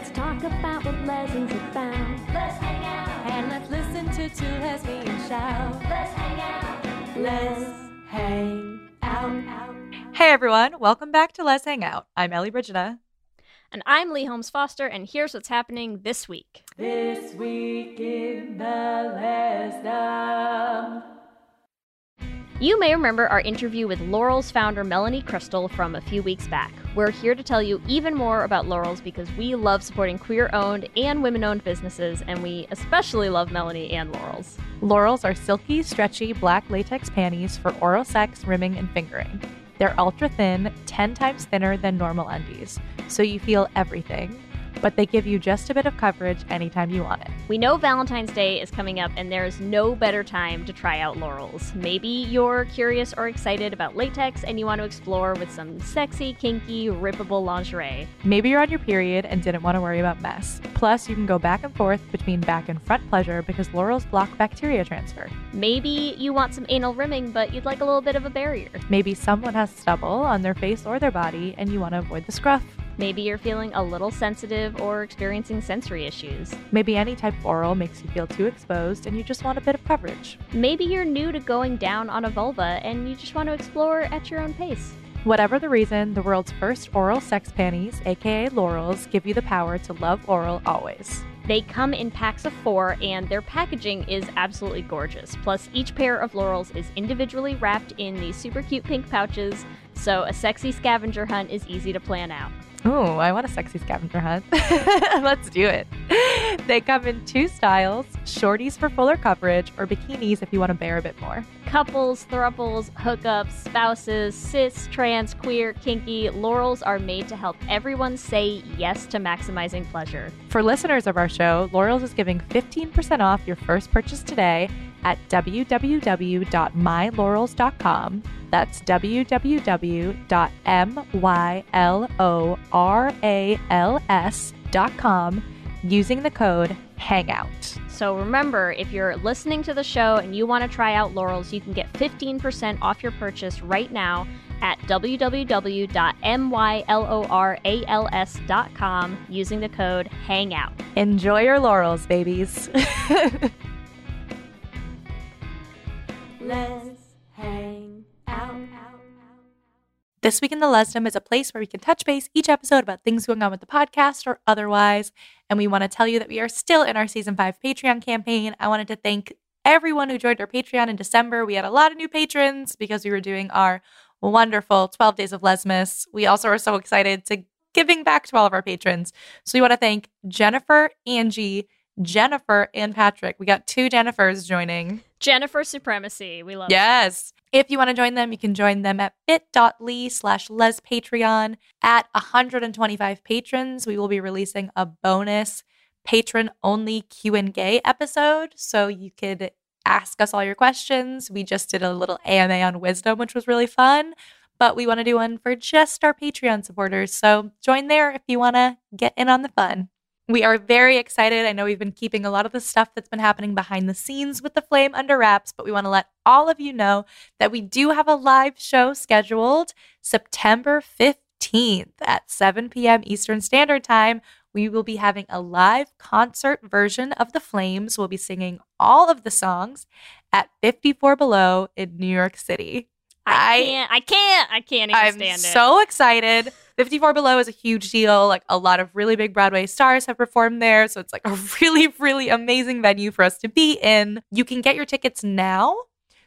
let's talk about what lessons have found. Let's hang out. And let's listen to two lesbians shout. Let's hang out. Let's hang out. Hey everyone, welcome back to Let's Hang Out. I'm Ellie Brigida. And I'm Leigh Holmes Foster, and here's what's happening this week. This week in the Lesdom. You may remember our interview with Lorals founder Melanie Cristol from a few weeks back. We're here to tell you even more about Lorals because we love supporting queer owned and women owned businesses, and we especially love Melanie and Lorals. Lorals are silky, stretchy black latex panties for oral sex, rimming, and fingering. They're ultra thin, 10 times thinner than normal undies, so you feel everything, but they give you just a bit of coverage anytime you want it. We know Valentine's Day is coming up, and there is no better time to try out Lorals. Maybe you're curious or excited about latex and you want to explore with some sexy, kinky, rippable lingerie. Maybe you're on your period and didn't want to worry about mess. Plus, you can go back and forth between back and front pleasure because Lorals block bacteria transfer. Maybe you want some anal rimming, but you'd like a little bit of a barrier. Maybe someone has stubble on their face or their body and you want to avoid the scruff. Maybe you're feeling a little sensitive or experiencing sensory issues. Maybe any type of oral makes you feel too exposed and you just want a bit of coverage. Maybe you're new to going down on a vulva and you just want to explore at your own pace. Whatever the reason, the world's first oral sex panties, aka Lorals, give you the power to love oral always. They come in packs of four, and their packaging is absolutely gorgeous. Plus, each pair of Lorals is individually wrapped in these super cute pink pouches, so a sexy scavenger hunt is easy to plan out. Ooh, I want a sexy scavenger hunt. Let's do it. They come in two styles shorties for fuller coverage, or bikinis if you want to bear a bit more. Couples, thruples, hookups, spouses, cis, trans, queer, kinky, Lorals are made to help everyone say yes to maximizing pleasure. For listeners of our show, Lorals is giving 15% off your first purchase today at www.mylorals.com. That's www.mylorals.com using the code HANGOUT. So remember, if you're listening to the show and you want to try out Lorals, you can get 15% off your purchase right now at www.mylorals.com using the code HANGOUT. Enjoy your lorals, babies. Let's hang out. This Week in the Lesdom is a place where we can touch base each episode about things going on with the podcast or otherwise. And we want to tell you that we are still in our season five Patreon campaign. I wanted to thank everyone who joined our Patreon in December. We had a lot of new patrons because we were doing our wonderful 12 Days of Lesmas. We also are so excited to giving back to all of our patrons. So we want to thank Jennifer, Angie, Jennifer, and Patrick. We got two Jennifers joining. Jennifer Supremacy. We love it. Yes. If you want to join them, you can join them at bit.ly slash lespatreon. At 125 patrons, we will be releasing a bonus patron only Q and Gay episode. So you could ask us all your questions. We just did a little AMA on wisdom, which was really fun. But we want to do one for just our Patreon supporters. So join there if you want to get in on the fun. We are very excited. I know we've been keeping a lot of the stuff that's been happening behind the scenes with the flame under wraps, but we want to let all of you know that we do have a live show scheduled September 15th at 7 p.m. Eastern Standard Time. We will be having a live concert version of The Flames. We'll be singing all of the songs at 54 Below in New York City. I can't. I can't. I can't even I'm stand it. so excited. 54 Below is a huge deal. Like a lot of really big Broadway stars have performed there. So it's like a really, really amazing venue for us to be in. You can get your tickets now.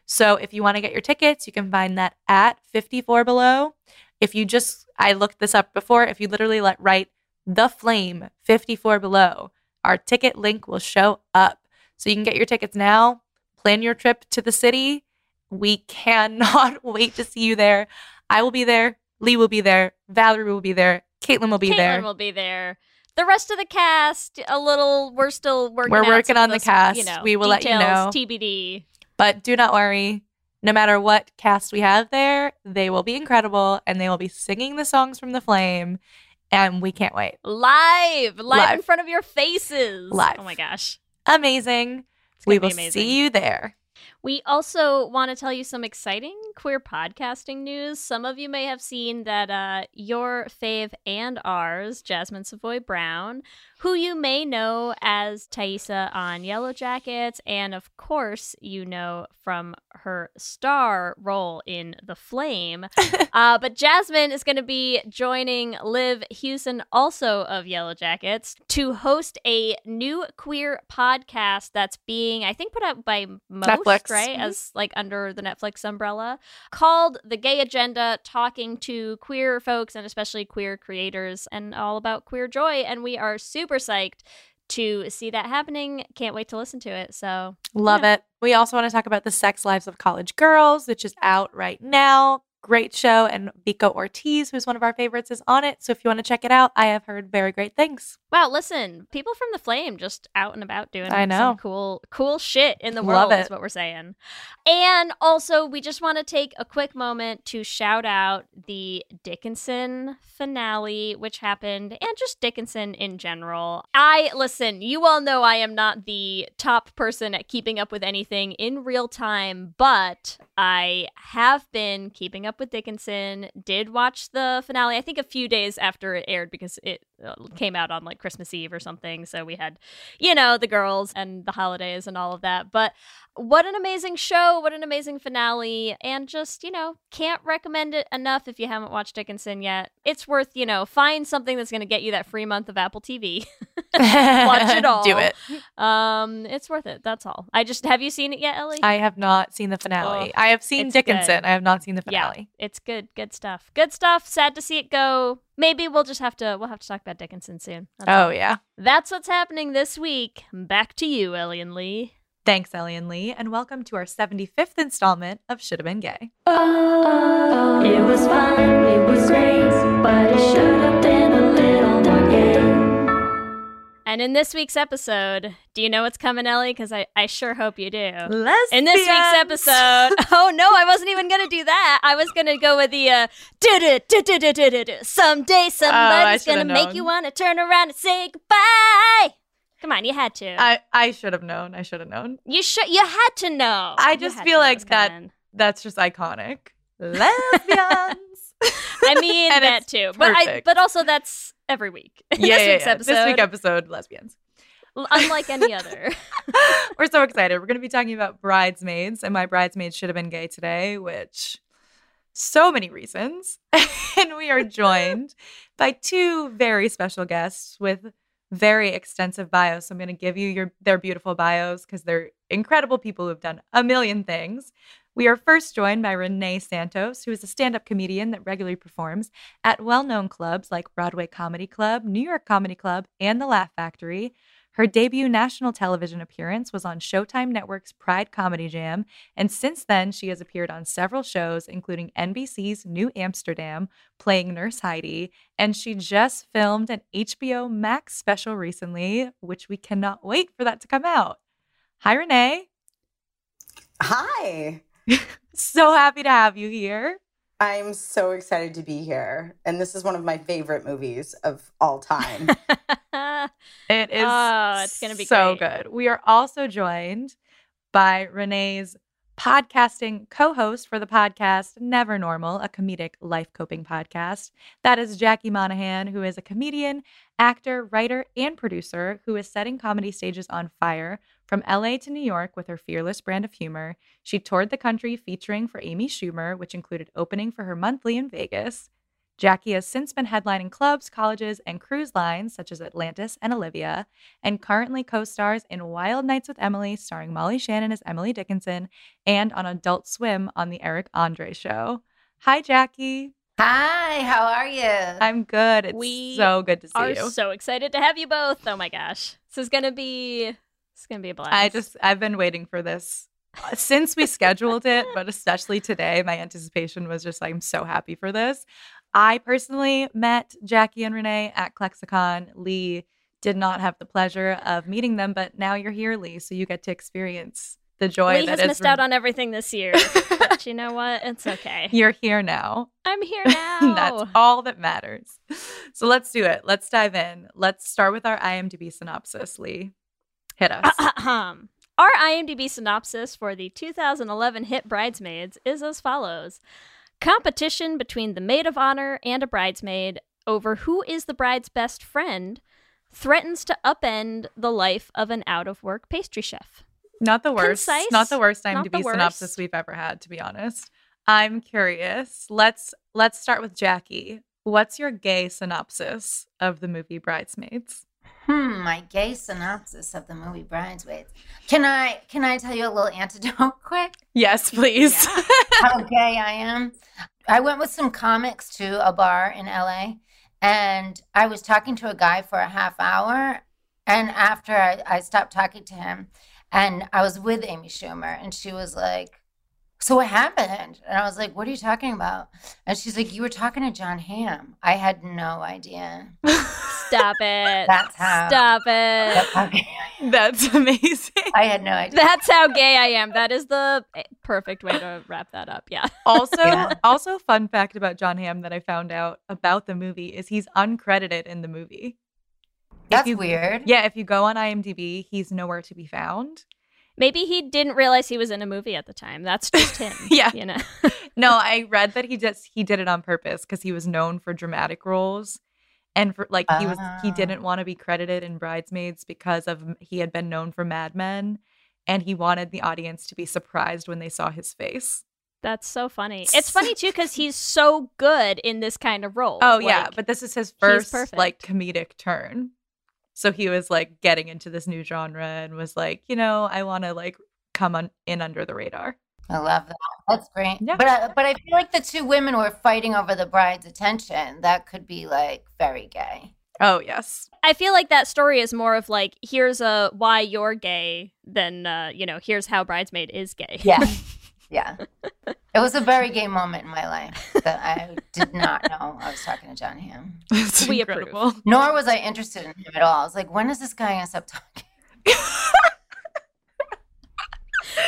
So if you want to get your tickets, you can find that at 54 Below. If you just, I looked this up before, if you literally let write The Flame 54 Below, our ticket link will show up. So you can get your tickets now, plan your trip to the city. We cannot wait to see you there. I will be there. Leigh will be there. Valerie will be there. Caitlin will be there. Caitlin there. will be there. The rest of the cast, a little. We're still working. We're working on the those, You cast. know, We will let you know. TBD. But do not worry. No matter what cast we have there, they will be incredible and they will be singing the songs from The Flame. And we can't wait. Live, live, in front of your faces. Live. Oh my gosh. Amazing. We will amazing. see you there. We also want to tell you some exciting queer podcasting news. Some of you may have seen that uh, your fave and ours, Jasmin Savoy Brown, who you may know as Taissa on Yellowjackets, and of course, you know from her star role in The Flame. uh, but Jasmin is going to be joining Liv Hewson, also of Yellowjackets, to host a new queer podcast that's being, I think, put out by most, Netflix. right? Mhm. As like under the Netflix umbrella, called The Gay Agenda, talking to queer folks and especially queer creators and all about queer joy. And we are super psyched to see that happening. Can't wait to listen to it. So Love it. We also want to talk about The Sex Lives of College Girls, which is out right now. Great show. And Vico Ortiz, who's one of our favorites, is on it. So if you want to check it out, I have heard very great things. Wow, listen, people from the Flame just out and about doing I know. some cool cool shit in the world is it. what we're saying. And also, we just want to take a quick moment to shout out the Dickinson finale, which happened, and just Dickinson in general. I listen, you all know I am not the top person at keeping up with anything in real time, but I have been keeping up with Dickinson. Did watch the finale, I think a few days after it aired because it uh, came out on like Christmas Eve or something. So we had, you know, the girls and the holidays and all of that. But what an amazing show. What an amazing finale. And just, you know, can't recommend it enough if you haven't watched Dickinson yet. It's worth, you know, find something that's going to get you that free month of Apple TV. Watch it all. Do it. Um, it's worth it. That's all. I just have you seen it yet, Ellie? I have not seen the finale. Oh, I have seen Dickinson. good. I have not seen the finale. Yeah. finale. it's good. Good stuff. Good stuff. Sad to see it go. Maybe we'll just have to we'll have to talk about Dickinson soon. That's all. Oh, yeah. That's what's happening this week. Back to you, Ellie and Leigh. Thanks, Ellie and Leigh, and welcome to our 75th installment of Should Have Been Gay. Oh, it was fun, it was great, but it should have been a little more gay. And in this week's episode, do you know what's coming, Ellie? Because I, I sure hope you do. Lesbians. In this week's episode, oh no, I wasn't even gonna do that. I was gonna go with the uh, someday somebody's should've gonna make you wanna turn around and say goodbye. Come on, you had to. I, I should have known. I should have known. you should. You had to know. I just feel like that- coming. That's just iconic. Lesbians. I mean that too, but I. But also that's every week. yeah, this yeah, week's yeah. episode, This week episode, lesbians. unlike any other. We're so excited. We're going to be talking about bridesmaids, and my bridesmaids should have been gay today, which so many reasons. and we are joined by two very special guests with very extensive bios. So I'm going to give you your their beautiful bios because they're incredible people who've done a million things. We are first joined by Renee Santos, who is a stand up comedian that regularly performs at well known clubs like Broadway Comedy Club, New York Comedy Club, and The Laugh Factory. Her debut national television appearance was on Showtime Network's Pride Comedy Jam, and since then, she has appeared on several shows, including NBC's New Amsterdam, playing Nurse Heidi, and she just filmed an HBO Max special recently, which we cannot wait for that to come out. Hi, Renee. Hi. So happy to have you here. I'm so excited to be here. And this is one of my favorite movies of all time. It is Oh, it's gonna be so great. good. We are also joined by Renee's podcasting co-host for the podcast Never Normal, a comedic life coping podcast. That is Jackie Monahan, who is a comedian, actor, writer, and producer who is setting comedy stages on fire from LA to New York with her fearless brand of humor. She toured the country featuring for Amy Schumer, which included opening for her monthly in Vegas. Jackie has since been headlining clubs, colleges, and cruise lines such as Atlantis and Olivia, and currently co stars in Wild Nights with Emily, starring Molly Shannon as Emily Dickinson, and on Adult Swim on The Eric Andre Show. Hi, Jackie. Hi, how are you? I'm good. It's We so good to see you. So excited to have you both. Oh my gosh, this is gonna be. It's gonna be a blast. I just, I've been waiting for this uh, since we scheduled it, but especially today. My anticipation was just, like I'm so happy for this. I personally met Jackie and Renee at ClexaCon. Leigh did not have the pleasure of meeting them, but now you're here, Leigh, so you get to experience the joy Leigh that has is missed Ren- out on everything this year. but you know what? It's okay. You're here now. I'm here now. That's all that matters. So let's do it. Let's dive in. Let's start with our IMDb synopsis, Leigh. Hit us. Ahem. Um, our IMDb synopsis for the 2011 hit Bridesmaids is as follows Competition between the maid of honor and a bridesmaid over who is the bride's best friend threatens to upend the life of an out of work pastry chef. Not the worst. Concise, Not the worst not IMDb the synopsis worst. we've ever had, to be honest. I'm curious. Let's let's start with Jackie. What's your gay synopsis of the movie Bridesmaids? Hmm, my gay synopsis of the movie Bridesmaids. Can I can I tell you a little antidote quick? Yes, please. How gay I am. I went with some comics to a bar in LA and I was talking to a guy for a half hour. And after I, I stopped talking to him, and I was with Amy Schumer, and she was like, So what happened? And I was like, What are you talking about? And she's like, You were talking to Jon Hamm. I had no idea. Stop it. That's how. Stop That's it. how gay I am. That's amazing. I had no idea. That's how gay I am. That is the eh, perfect way to wrap that up. Yeah. Also, Yeah. also fun fact about Jon Hamm that I found out about the movie is he's uncredited in the movie. That's you- weird. Yeah, if you go on IMDb, he's nowhere to be found. Maybe he didn't realize he was in a movie at the time. That's just him. Yeah. You know. No, I read that he just he did it on purpose because he was known for dramatic roles, and for like he was he Ah. didn't want to be credited in Bridesmaids because of he had been known for Mad Men, and he wanted the audience to be surprised when they saw his face. That's so funny. It's funny too because he's so good in this kind of role. Oh yeah, but this is his first like comedic turn. So he was like getting into this new genre and was like, you know, I want to like come on in under the radar. I love that. That's great. Yeah. But I, but I feel like the two women were fighting over the bride's attention. That could be like very gay. Oh yes. I feel like that story is more of like here's a why you're gay than uh, you know here's how bridesmaid is gay. Yeah. yeah. It was a very gay moment in my life that I did not know I was talking to Jon Hamm. It's We approve. incredible. Nor was I interested in him at all. I was like, when is this guy gonna stop talking?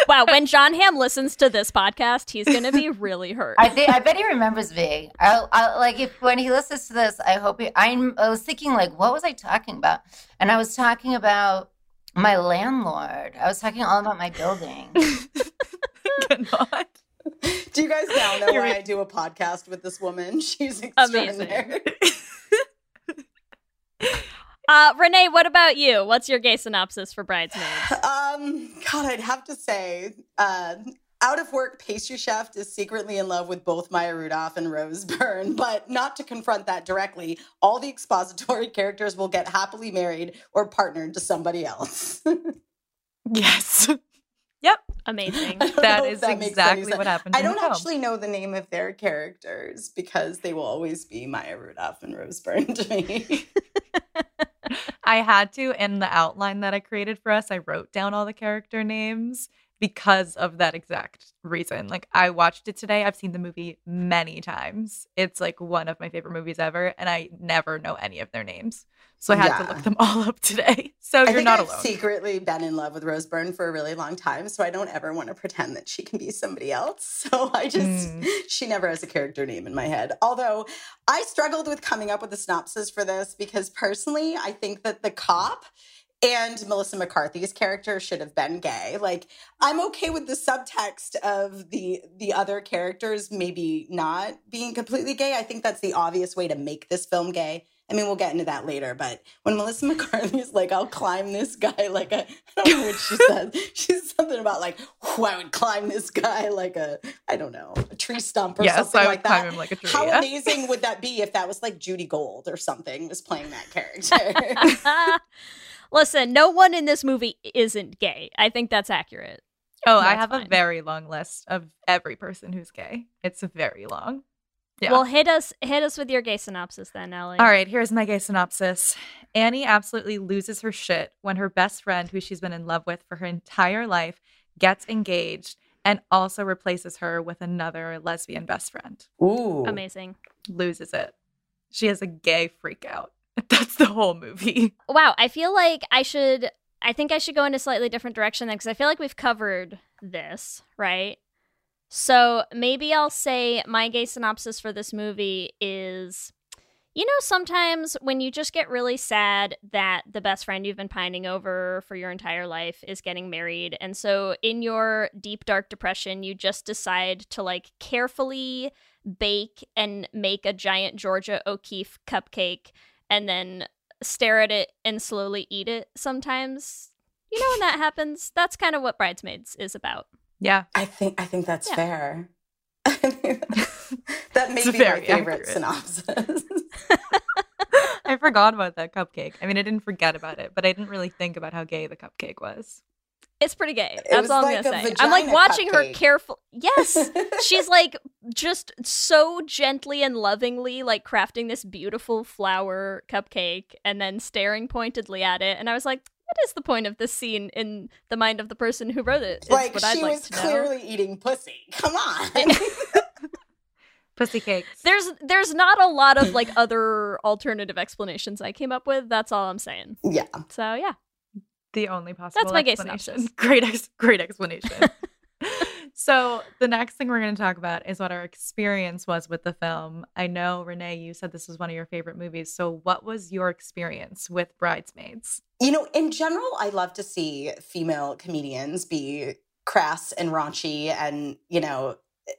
wow, when Jon Hamm listens to this podcast, he's gonna be really hurt. I think I bet he remembers me. I, I like if when he listens to this, I hope he. I'm, I was thinking like, what was I talking about? And I was talking about my landlord. I was talking all about my building. Cannot. Do you guys now know You're- why I do a podcast with this woman? She's extraordinary. Uh, Renee, what about you? What's your gay synopsis for bridesmaids? Um, God, I'd have to say, uh, out of work pastry chef is secretly in love with both Maya Rudolph and Rose Byrne, but not to confront that directly. All the expository characters will get happily married or partnered to somebody else. yes. Yep. Amazing. That is That know if is makes any exactly what happened. I don't actually know the name of their characters because they will always be Maya Rudolph and Rose Byrne to me. I had to in the outline that I created for us. I wrote down all the character names because of that exact reason. Like I watched it today. I've seen the movie many times. It's like one of my favorite movies ever, and I never know any of their names. So I had to look them all up today. So I you're not I've alone. secretly been in love with Rose Byrne for a really long time, so I don't ever want to pretend that she can be somebody else. So I just, Mm. she never has a character name in my head. Although I struggled with coming up with a synopsis for this because personally, I think that the cop and Melissa McCarthy's character should have been gay. Like I'm okay with the subtext of the the other characters maybe not being completely gay. I think that's the obvious way to make this film gay. I mean, we'll get into that later, but when Melissa McCarthy's like, I'll climb this guy like a, I don't know what she said. She's something about like, "Whew, I would climb this guy like a, I don't know, a tree stump or yes, something I would like climb that. him like a tree. How yeah. amazing would that be if that was like Judy Gold or something was playing that character? Listen, no one in this movie isn't gay. I think that's accurate. Oh, I That's have a very long list of every person who's gay. It's very long. Yeah. Well, hit us hit us with your gay synopsis then, Ellie. All right, here's my gay synopsis. Annie absolutely loses her shit when her best friend, who she's been in love with for her entire life, gets engaged and also replaces her with another lesbian best friend. Ooh. Amazing. loses it. She has a gay freak out. That's the whole movie. Wow, I feel like I should. I think I should go in a slightly different direction then, because I feel like we've covered this, right? So maybe I'll say my gay synopsis for this movie is you know, sometimes when you just get really sad that the best friend you've been pining over for your entire life is getting married. And so in your deep, dark depression, you just decide to like carefully bake and make a giant Georgia O'Keeffe cupcake and then stare at it and slowly eat it sometimes. You know, when that happens, that's kind of what Bridesmaids is about. Yeah. I think I think that's Yeah. fair. that may It's be my favorite accurate. synopsis. I forgot about that cupcake. I mean, I didn't forget about it, but I didn't really think about how gay the cupcake was. It's pretty gay. That's was all I'm like gonna say. I'm like vagina watching her cupcake. careful. Yes, she's like just so gently and lovingly like crafting this beautiful flower cupcake and then staring pointedly at it. And I was like, what is the point of this scene in the mind of the person who wrote it? Is like what I'd she like was to know. clearly eating pussy. Come on. Pussy cakes. There's there's not a lot of like other alternative explanations I came up with. That's all I'm saying. yeah. So yeah. The only possible That's my gay explanation. synopsis. Great, ex- great explanation. so the next thing we're going to talk about is what our experience was with the film. I know Renee, you said this was one of your favorite movies. So what was your experience with Bridesmaids? You know, in general, I love to see female comedians be crass and raunchy and, you know, eh,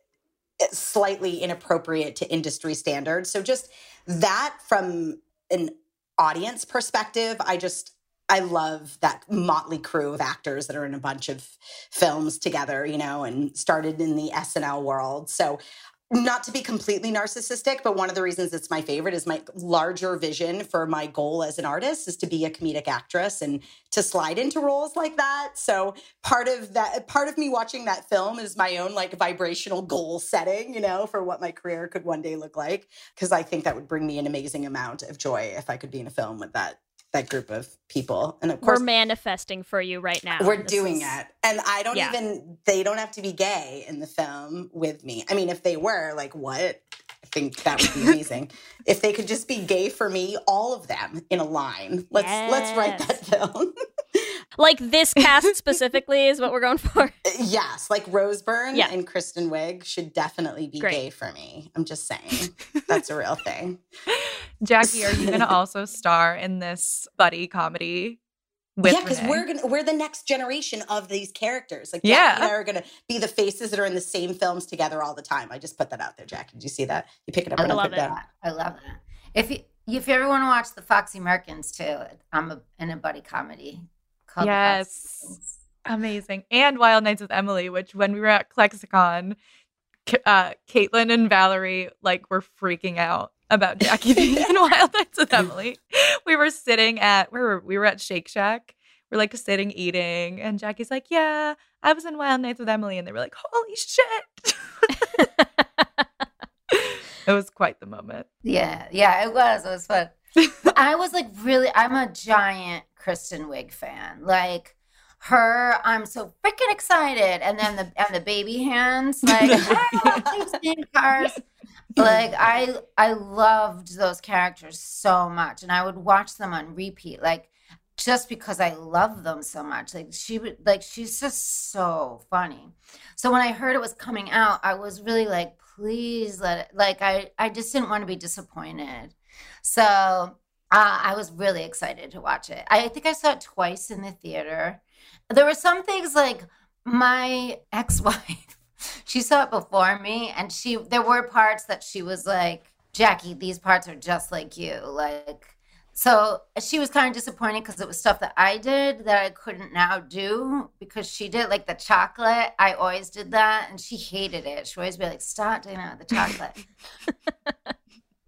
eh, slightly inappropriate to industry standards. So just that from an audience perspective, I just I love that motley crew of actors that are in a bunch of films together, you know, and started in the SNL world. So not to be completely narcissistic, but one of the reasons it's my favorite is my larger vision for my goal as an artist is to be a comedic actress and to slide into roles like that. So part of that, part of me watching that film is my own like vibrational goal setting, you know, for what my career could one day look like. Cause I think that would bring me an amazing amount of joy if I could be in a film with that, that group of people. And of course, We're manifesting for you right now. we're This doing is- it. And I don't Yeah. even, they don't have to be gay in the film with me. I mean, if they were, like, what? I think that would be amazing. if they could just be gay for me, all of them in a line. Let's let's write that film. Like this cast specifically is what we're going for. yes, like Rose Byrne Yeah. and Kristen Wiig should definitely be Great. gay for me. I'm just saying. That's a real thing. Jackie, are you going to also star in this buddy comedy with yeah, because we're gonna we're the next generation of these characters. Like Yeah. Jackie and I are gonna be the faces that are in the same films together all the time. I just put that out there, Jackie. Did you see that? You pick it up I and I love put it it. down. I love that. If you if you ever want to watch the Foxy Merkins too, I'm a, in a buddy comedy called Yes. Amazing. And Wild Nights with Emily, which when we were at ClexaCon, K- uh, Caitlin and Valerie like were freaking out about Jackie being in Wild Nights with Emily. We were sitting at where were we were at Shake Shack. We're like sitting eating, and Jackie's like, "Yeah, I was in Wild Nights with Emily," and they were like, "Holy shit!" it was quite the moment. Yeah, yeah, it was. It was fun. I was like really I'm a giant Kristen Wiig fan. Like her, I'm so freaking excited. And then the and the baby hands, like I love these in cars. Like I I loved those characters so much. And I would watch them on repeat, like just because I love them so much. Like she would like she's just so funny. So when I heard it was coming out, I was really like, please let it like I I just didn't want to be disappointed. So uh, I was really excited to watch it. I think I saw it twice in the theater. There were some things like my ex-wife, she saw it before me, and she there were parts that she was like, Jackie, these parts are just like you. Like so she was kind of disappointed because it was stuff that I did that I couldn't now do because she did like the chocolate. I always did that, and she hated it. She always be like, "Stop doing that with the chocolate."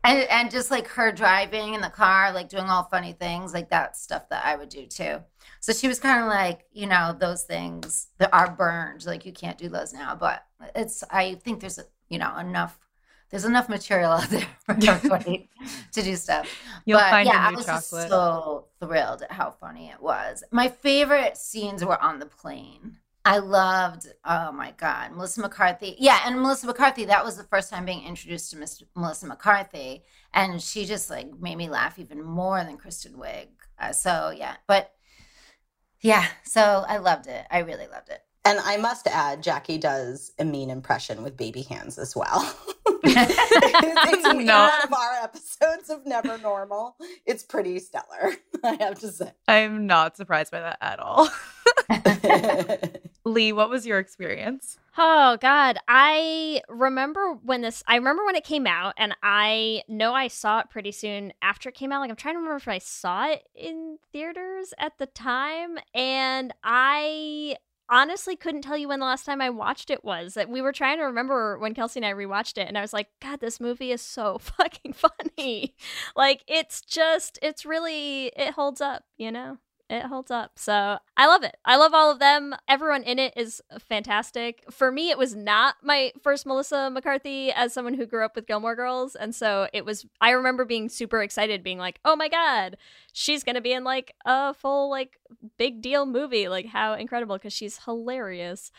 and, and just like her driving in the car, like doing all funny things, like that stuff that I would do too. So she was kind of like, you know, those things that are burned, like you can't do those now. But it's, I think there's, you know, enough. There's enough material out there for everybody to do stuff. You'll but find yeah, a I new was just chocolate. so thrilled at how funny it was. My favorite scenes were on the plane. I loved, oh my God, Melissa McCarthy. Yeah, and Melissa McCarthy, that was the first time being introduced to Miss Melissa McCarthy. And she just like made me laugh even more than Kristen Wiig. Uh, so yeah, but yeah, so I loved it. I really loved it. And I must add, Jackie does a mean impression with baby hands as well. it's in No. one of our episodes of Never Normal. It's pretty stellar, I have to say. I'm not surprised by that at all. Leigh, what was your experience? Oh God, I remember when this. I remember when it came out, and I know I saw it pretty soon after it came out. Like I'm trying to remember if I saw it in theaters at the time, and I honestly couldn't tell you when the last time I watched it was. That we were trying to remember when Kelsey and I rewatched it, and I was like, God, this movie is so fucking funny. like it's just, it's really, it holds up, you know it holds up. So I love it. I love all of them. Everyone in it is fantastic. For me, it was not my first Melissa McCarthy as someone who grew up with Gilmore Girls. And so it was, I remember being super excited, being like, oh my God, she's going to be in like a full, like, big deal movie. Like, how incredible, because she's hilarious.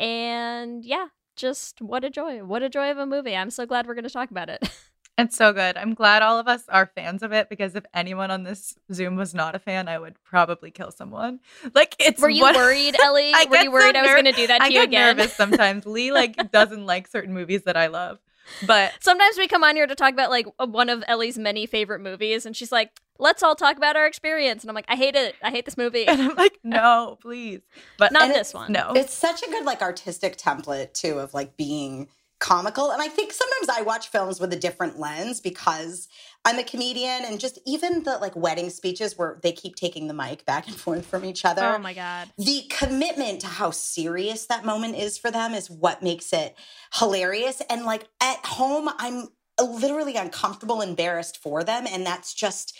And yeah, just what a joy. What a joy of a movie. I'm so glad we're going to talk about it. It's so good. I'm glad all of us are fans of it because if anyone on this Zoom was not a fan, I would probably kill someone. Like it's Were you what- worried, Ellie? I Were you worried so I was going to do that to I you get again? nervous sometimes. Leigh like doesn't like certain movies that I love. But Sometimes we come on here to talk about like uh, one of Ellie's many favorite movies, and she's like, "Let's all talk about our experience." And I'm like, "I hate it. I hate this movie. and I'm like, no, please. But Not this one." no. It's such a good like artistic template too of like being comical. And I think sometimes I watch films with a different lens because I'm a comedian and just even the like wedding speeches where they keep taking the mic back and forth from each other. Oh my god. the commitment to how serious that moment is for them is what makes it hilarious. And like at home, I'm literally uncomfortable, embarrassed for them. And that's just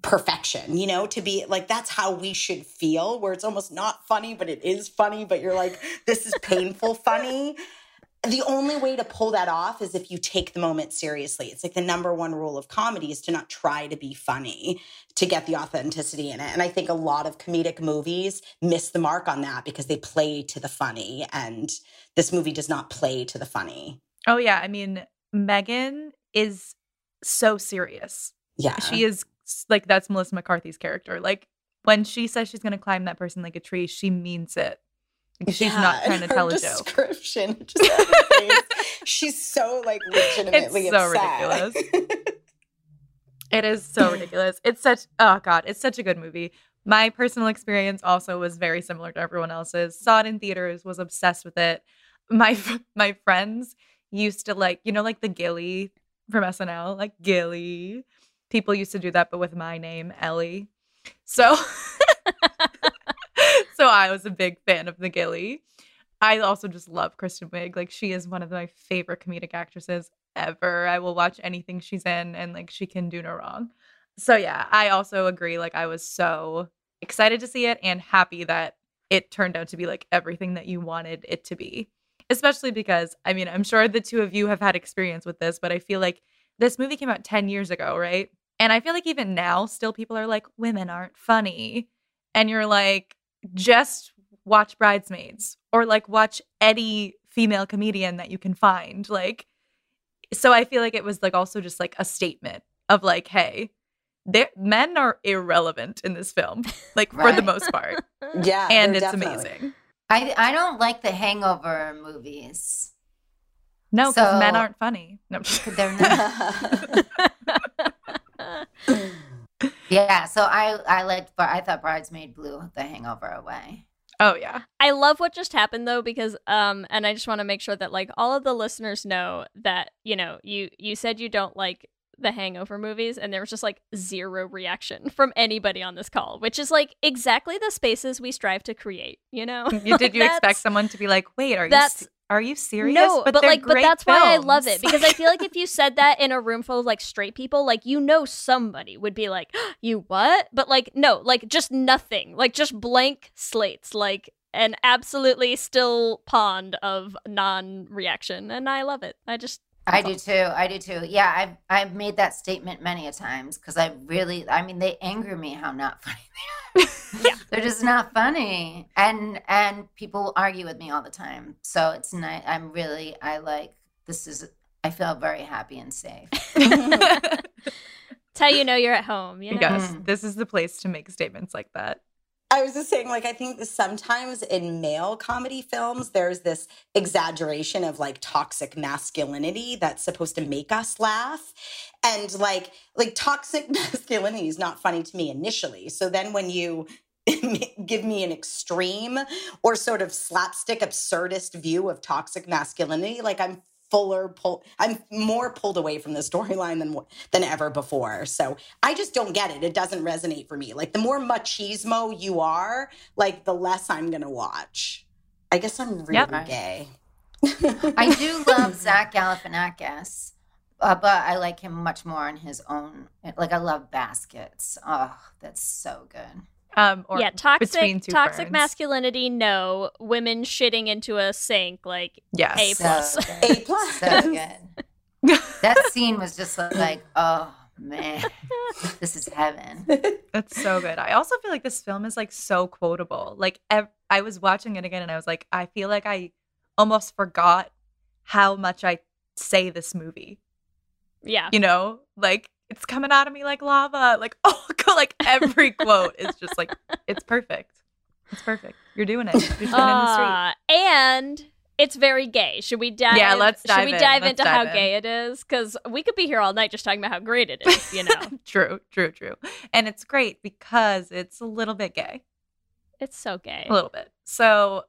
perfection, you know, to be like, that's how we should feel, where it's almost not funny, but it is funny, but you're like, this is painful funny. The only way to pull that off is if you take the moment seriously. It's like the number one rule of comedy is to not try to be funny to get the authenticity in it. And I think a lot of comedic movies miss the mark on that because they play to the funny. And this movie does not play to the funny. oh yeah, I mean, Megan is so serious. Yeah. She is like that's Melissa McCarthy's character. Like when she says she's gonna climb that person like a tree, she means it. She's Yeah, not trying to tell a joke. description, just her face, she's so like legitimately it's so upset. It is so ridiculous. It's such oh god, it's such a good movie. My personal experience also was very similar to everyone else's. Saw it in theaters, was obsessed with it. My my friends used to like, you know, like the Gilly from SNL, like Gilly. People used to do that, but with my name, Ellie. So, so I was a big fan of the Gilly. I also just love Kristen Wiig. Like she is one of my favorite comedic actresses ever. I will watch anything she's in and like she can do no wrong. So yeah, I also agree like I was so excited to see it and happy that it turned out to be like everything that you wanted it to be. Especially because I mean, I'm sure the two of you have had experience with this, but I feel like this movie came out 10 years ago, right? And I feel like even now still people are like women aren't funny. And you're like just watch Bridesmaids or like watch any female comedian that you can find. Like, so I feel like it was like also just like a statement of like, hey, men are irrelevant in this film, like for the most part, yeah. and it's definitely- amazing. I I don't like the Hangover movies. No, because men aren't funny. No, They're not. Yeah, so I I liked, but I thought Bridesmaid blew the Hangover away. oh yeah, I love what just happened though because um and I just want to make sure that like all of the listeners know that you know you you said you don't like the hangover movies and there was just like zero reaction from anybody on this call which is like exactly the spaces we strive to create you know You- did Like, you expect someone to be like, wait, are you that's- se- are you serious? no but, they're like but that's why i love it because i feel like if you said that in a room full of like straight people like you know somebody would be like you what? But like no like just nothing like just blank slates like an absolutely still pond of non-reaction and i love it. I just I do too. I do too. Yeah, I've I've made that statement many a times because I really, I mean, they anger me how not funny they are. yeah. They're just not funny, and and people argue with me all the time. So it's nice. I'm really I like this is. I feel very happy and safe. It's how you know you're at home. You know? Yes, this is the place to make statements like that. I was just saying, like, I think sometimes in male comedy films, there's this exaggeration of like toxic masculinity that's supposed to make us laugh. And like, like toxic masculinity is not funny to me initially. So then when you give me an extreme or sort of slapstick absurdist view of toxic masculinity, like I'm fuller pull I'm more pulled away from the storyline than than ever before. So I just don't get it. It doesn't resonate for me. Like the more machismo you are, like the less I'm gonna watch. I guess I'm really Yep. gay. I do love Zach Galifianakis, uh, but I like him much more on his own. Like I love Baskets. Oh, that's so good. Um, or yeah, toxic between two toxic ferns. masculinity. No, women shitting into a sink. Like Yes. A plus. good. A plus. So good. That scene was just like, oh man, this is heaven. That's so good. I also feel like this film is like so quotable. Like ev- I was watching it again and I was like, I feel like I almost forgot how much I say this movie. yeah, You know, like it's coming out of me like lava. Like oh, like every quote is just like it's perfect. It's perfect. You're doing it. You're in the street. Uh, and it's very gay. Should we dive? Yeah, let's dive. Should we dive Let's into dive how in. gay it is? Because we could be here all night just talking about how great it is. You know, True, true, true. And it's great because it's a little bit gay. it's so gay. A little bit. So,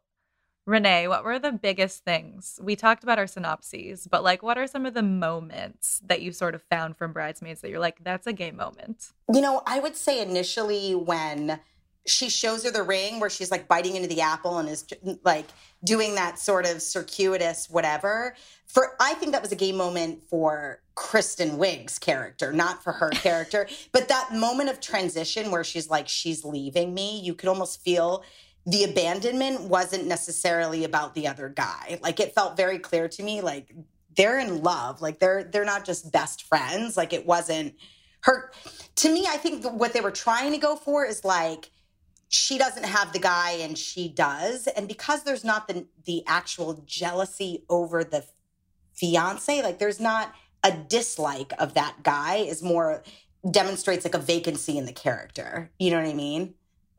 Renee, what were the biggest things? We talked about our synopses, but like, what are some of the moments that you sort of found from Bridesmaids that you're like, that's a gay moment? You know, I would say initially when she shows her the ring where she's like biting into the apple and is like doing that sort of circuitous whatever. For I think that was a gay moment for Kristen Wiig's character, not for her character. But that moment of transition where she's like, she's leaving me, you could almost feel the abandonment wasn't necessarily about the other guy. Like it felt very clear to me, like they're in love. Like they're they're not just best friends. Like it wasn't her to me i think what they were trying to go for is like she doesn't have the guy and she does and because there's not the the actual jealousy over the fiance like there's not a dislike of that guy is more demonstrates like a vacancy in the character you know what i mean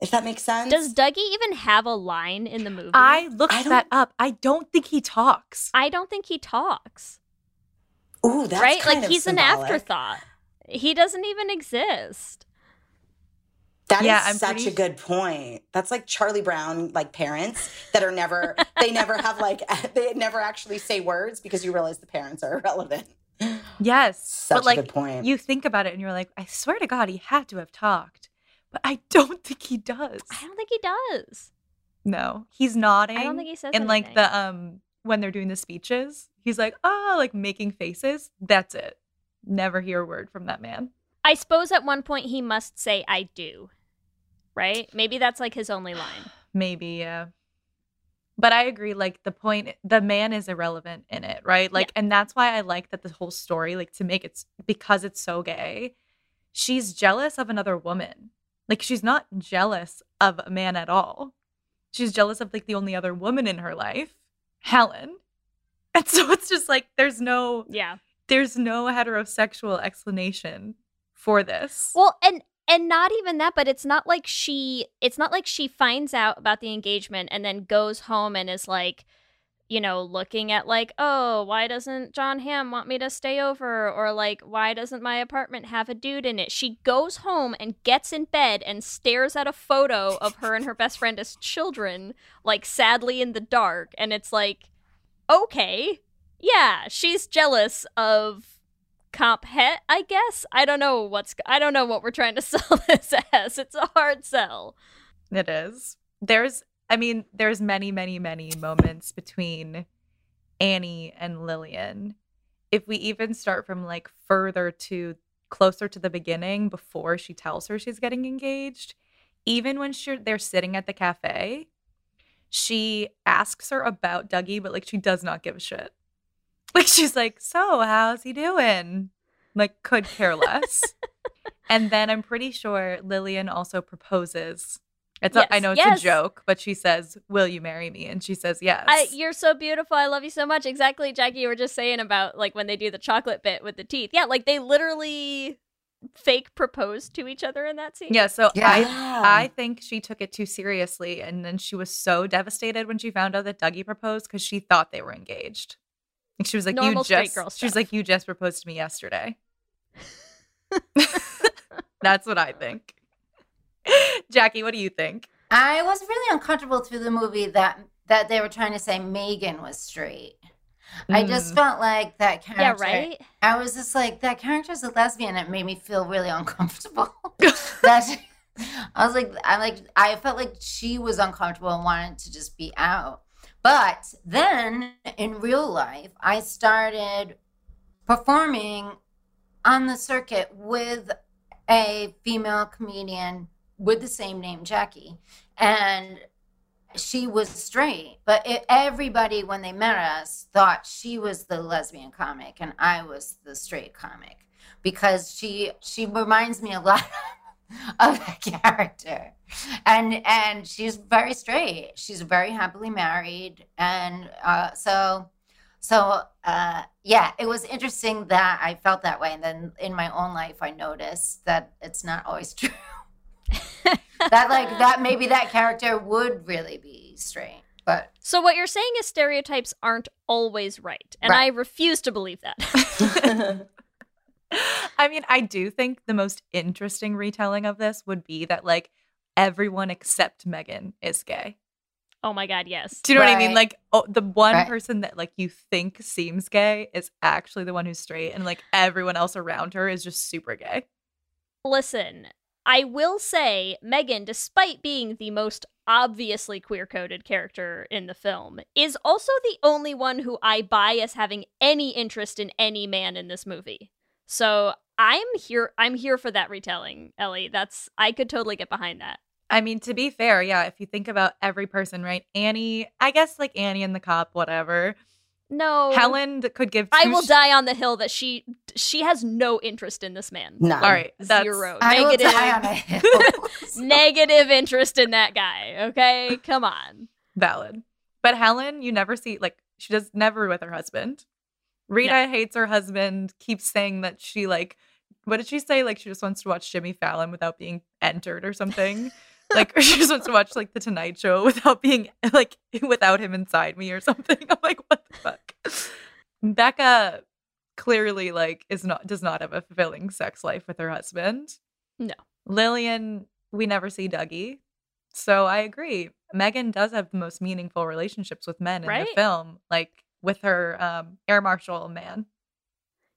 if that makes sense Does Dougie even have a line in the movie? I looked I don't- that up. I don't think he talks. I don't think he talks. Ooh, that's right? kind Like of he's an afterthought. He doesn't even exist. That is Yeah, I'm such pretty- a good point. That's like Charlie Brown, like parents that are never, they never have like, they never actually say words because you realize the parents are irrelevant. Yes. Such but like, a good point. you think about it and you're like, I swear to God, he had to have talked. But I don't think he does. I don't think he does. No, he's nodding. I don't think he says And like anything. the um when they're doing the speeches, he's like, oh, like making faces. That's it. Never hear a word from that man. I suppose at one point he must say "I do," right? Maybe that's like his only line. Maybe, yeah. But I agree, like the point the man is irrelevant in it, right? Like and that's why I like that the whole story, like to make it because it's so gay, she's jealous of another woman. Like she's not jealous of a man at all. She's jealous of like the only other woman in her life, Helen. And so it's just like there's no Yeah. there's no heterosexual explanation for this. Well, and and not even that, but it's not like she it's not like she finds out about the engagement and then goes home and is like, you know, looking at like, "Oh, why doesn't Jon Hamm want me to stay over?" or like, "Why doesn't my apartment have a dude in it?" She goes home and gets in bed and stares at a photo of her and her best friend as children, like sadly in the dark, and it's like, "Okay. Yeah, she's jealous of comp het, I guess. I don't know what's I don't know what we're trying to sell this as. It's a hard sell. It is. There's, I mean, there's many, many, many moments between Annie and Lillian. If we even start from like further to closer to the beginning before she tells her she's getting engaged, even when she, they're sitting at the cafe, she asks her about Dougie, but like she does not give a shit. Like she's like, So, how's he doing? Like, could care less. and then I'm pretty sure Lillian also proposes It's Yes, a, I know it's yes. a joke, but she says, "Will you marry me?" And she says, "Yes." I, you're so beautiful. I love you so much. Exactly, Jackie. You were just saying about like when they do the chocolate bit with the teeth. Yeah, like they literally fake propose to each other in that scene. yeah. So Yeah. I I think she took it too seriously, and then she was so devastated when she found out that Dougie proposed because she thought they were engaged. And she was like, Normal "You straight just," girl she was like, "You just proposed to me yesterday." That's what I think. Jackie, what do you think? I was really uncomfortable through the movie that that they were trying to say Megan was straight. I just Mm. felt like that character. Yeah, right? I was just like, that character's a lesbian. It made me feel really uncomfortable. that I was like, I like, I felt like she was uncomfortable and wanted to just be out. But then in real life, I started performing on the circuit with a female comedian with the same name, Jackie, and she was straight. But it, everybody, when they met us, thought she was the lesbian comic and I was the straight comic because she she reminds me a lot of that character. And and she's very straight. She's very happily married. And uh so so uh yeah it was interesting that i felt that way. And then in my own life i noticed that it's not always true that like that maybe that character would really be straight but So what you're saying is stereotypes aren't always right, and Right. I refuse to believe that. I mean, I do think the most interesting retelling of this would be that like everyone except Megan is gay. oh my god, yes. Do you know what I mean? Like oh, the one Right. person that like you think seems gay is actually the one who's straight, and like everyone else around her is just super gay. Listen, I will say Megan, despite being the most obviously queer coded character in the film, is also the only one who I buy as having any interest in any man in this movie. So I'm here I'm here for that retelling, Ellie. That's I could totally get behind that. I mean, to be fair, yeah, if you think about every person, right? Annie, I guess like Annie and the cop, whatever. No. Helen that could give. I will sh- die on the hill that she she has no interest in this man. None. All right, that's Zero. i will Negative. die on a hill Negative interest in that guy. Okay, come on. valid. But Helen, you never see like she does never with her husband. Rita hates her husband. Keeps saying that she like. What did she say? Like she just wants to watch Jimmy Fallon without being entered or something. like she just wants to watch like the Tonight Show without being like without him inside me or something. I'm like, what the fuck? Becca clearly like is not does not have a fulfilling sex life with her husband. No. Lillian, we never see Dougie. So I agree. Megan does have the most meaningful relationships with men in Right? the film, like with her um, air marshal man.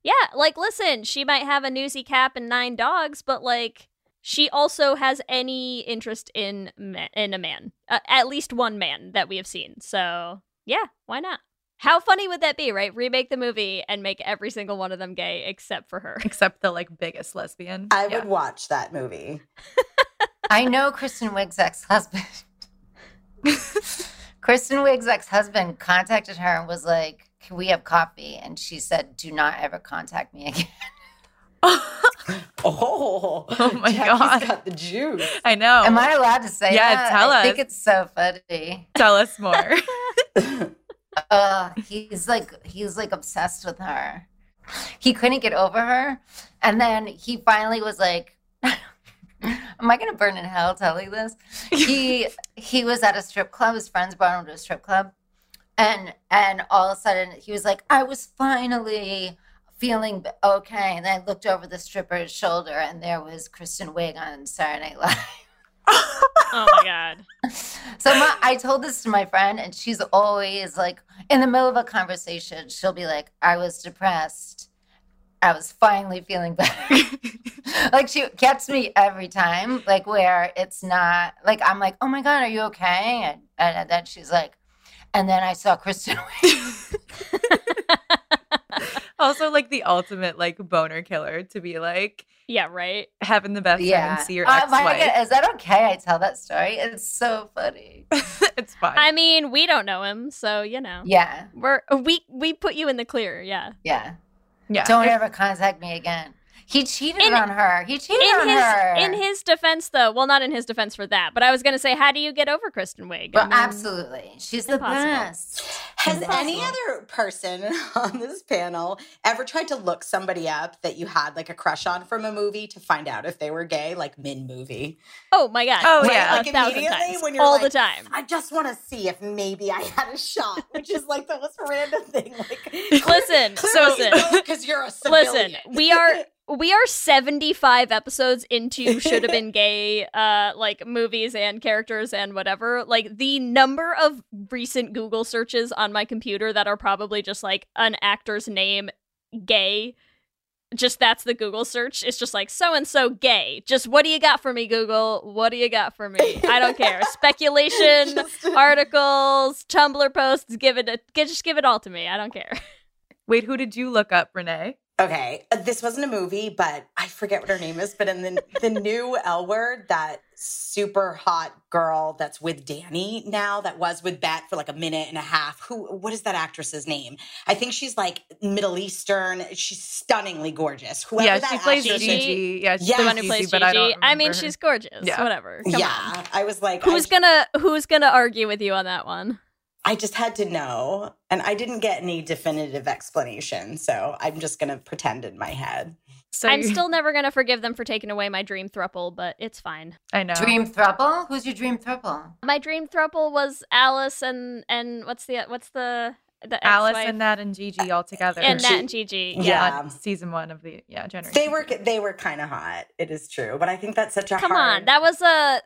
Yeah, like listen, she might have a newsy cap and nine dogs, but like she also has any interest in ma- in a man, uh, at least one man that we have seen. So yeah, why not? How funny would that be, right? Remake the movie and make every single one of them gay except for her. except the like biggest lesbian. I Yeah. would watch that movie. I know Kristen Wiig's ex husband. Kristen Wiig's ex husband contacted her and was like, Can we have coffee? And she said, Do not ever contact me again. Oh, Oh my Jackie's God. got the juice. I know. Am I allowed to say Yeah, that? tell I think it's so funny. Tell us more. Uh, he's like he's like obsessed with her. He couldn't get over her, and then he finally was like, "Am I gonna burn in hell telling this?" He he was at a strip club. His friends brought him to a strip club, and and all of a sudden he was like, "I was finally." Feeling okay, and I looked over the stripper's shoulder, and there was Kristen Wiig on Saturday Night Live. oh my god. So my, I told this to my friend, and she's always like, in the middle of a conversation, she'll be like, "I was depressed. I was finally feeling better." like she gets me every time, like where it's not like I'm like, "Oh my god, are you okay?" And, and then she's like, and then I saw Kristen. also, like the ultimate like boner killer to be like Yeah, right. having the best time yeah, and see your Uh, ex am I wife. gonna- is that okay? I tell that story. It's so funny. it's fine. I mean, we don't know him, so you know. Yeah, We're we we put you in the clear, yeah. yeah. yeah. Don't if- ever contact me again. He cheated In- on her. He cheated in on his her. in his defense though well not in his defense for that but i was gonna say how do you get over kristen wiig I Well, mean, absolutely. She's the impossible. best. Has Impossible. any other person on this panel ever tried to look somebody up that you had like a crush on from a movie to find out if they were gay, like mid movie? oh my god Oh, Right? yeah. like a immediately times when you're all like, the time I just want to see if maybe I had a shot, which is like the most random thing. Like, Listen, listen. because you're a civilian. Listen, we are we are 75 episodes into should have been gay uh like movies and characters and whatever. Like the number of recent Google searches on my computer that are probably just like an actor's name gay just that's the Google search. It's just like so and so gay. Just what do you got for me, Google? What do you got for me? I don't care. Speculation, Just- articles, Tumblr posts. Give it. A, just give it all to me. I don't care. Wait, who did you look up, Renee? Okay, uh, this wasn't a movie, but I forget what her name is. But in the the new L word, that super hot girl that's with Dani now, that was with Bette for like a minute and a half. Who? What is that actress's name? I think she's like Middle Eastern. She's stunningly gorgeous. Whoever yeah, that she plays Gigi. is- Gigi. Yeah, she's Yeah. the one who plays Gigi, but I I, mean, her. she's gorgeous. Yeah. Whatever. Come yeah, on. I was like, Who's I, gonna Who's gonna argue with you on that one? I just had to know, and I didn't get any definitive explanation, so I'm just gonna pretend in my head. So I'm still never gonna forgive them for taking away my dream thruple, but it's fine. I know. Dream throuple? Who's your dream throuple? My dream thruple was Alice and and what's the what's the the Alice ex-wife? and Nat and Gigi all together. and She- Nat and Gigi. Yeah. Yeah. season one of the yeah generation. They were they were kind of hot. It is true, but I think that's such a Come hard. on, that was a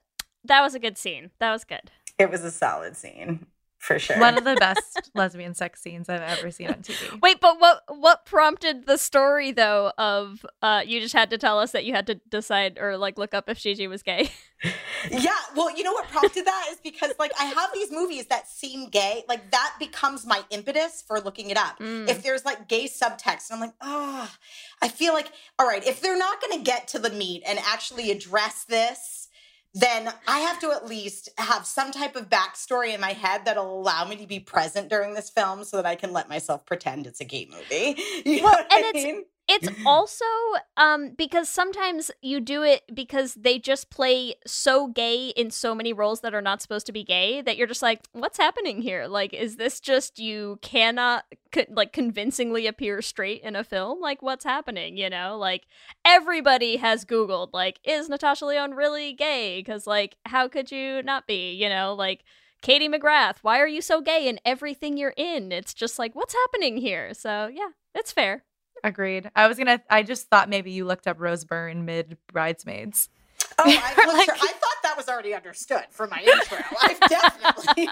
that was a good scene. That was good. it was a solid scene for sure. one of the best lesbian sex scenes I've ever seen on TV. Wait, but what what prompted the story though of uh you just had to tell us that you had to decide or like look up if Gigi was gay? yeah, well, you know what prompted that is because like I have these movies that seem gay, like that becomes my impetus for looking it up. Mm. If there's like gay subtext, and I'm like, oh, I feel like, all right, if they're not going to get to the meat and actually address this. Then I have to at least have some type of backstory in my head that'll allow me to be present during this film so that I can let myself pretend it's a gay movie. You know Well, what and I mean? It's also um because sometimes you do it because they just play so gay in so many roles that are not supposed to be gay that you're just like, what's happening here? Like, is this just you cannot co- like convincingly appear straight in a film? Like, what's happening? You know, like everybody has Googled like, is Natasha Lyonne really gay? Because like, how could you not be? You know, like. Katie McGrath, why are you so gay in everything you're in? It's just like, what's happening here? So, yeah, it's fair. Agreed. I was gonna. I just thought maybe you looked up Rose Byrne mid Bridesmaids. Oh, I, looked Like- her- I thought that was already understood for my intro. I've definitely.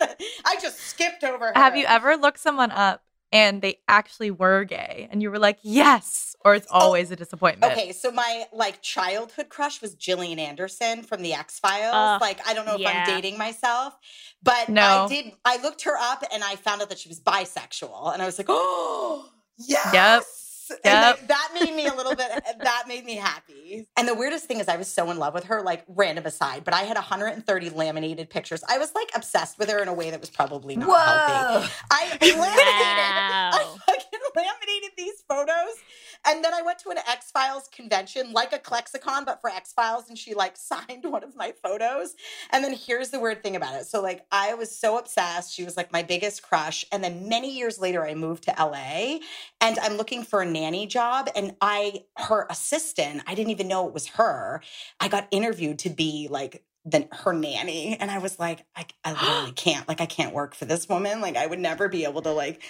I just skipped over. Her. Have you ever looked someone up and they actually were gay and you were like, yes, or it's oh, always a disappointment? Okay, so my like childhood crush was Gillian Anderson from the X Files. Ugh, like I don't know if yeah. I'm dating myself, but No. I did. I looked her up and I found out that she was bisexual, and I was like, oh yes. Yep. Yep. that, that made me a little bit. That made me happy. And the weirdest thing is, I was so in love with her. Like random aside, but I had 130 laminated pictures. I was like obsessed with her in a way that was probably not healthy. I laminated, I fucking laminated these photos. And then I went to an X Files convention, like a ClexaCon, but for X Files, and she like signed one of my photos. And then here's the weird thing about it. So, like, I was so obsessed. She was like my biggest crush. And then many years later, I moved to LA and I'm looking for a nanny job. And I, her assistant, I didn't even know it was her. I got interviewed to be like, the, her nanny and i was like I, I literally can't like i can't work for this woman like i would never be able to like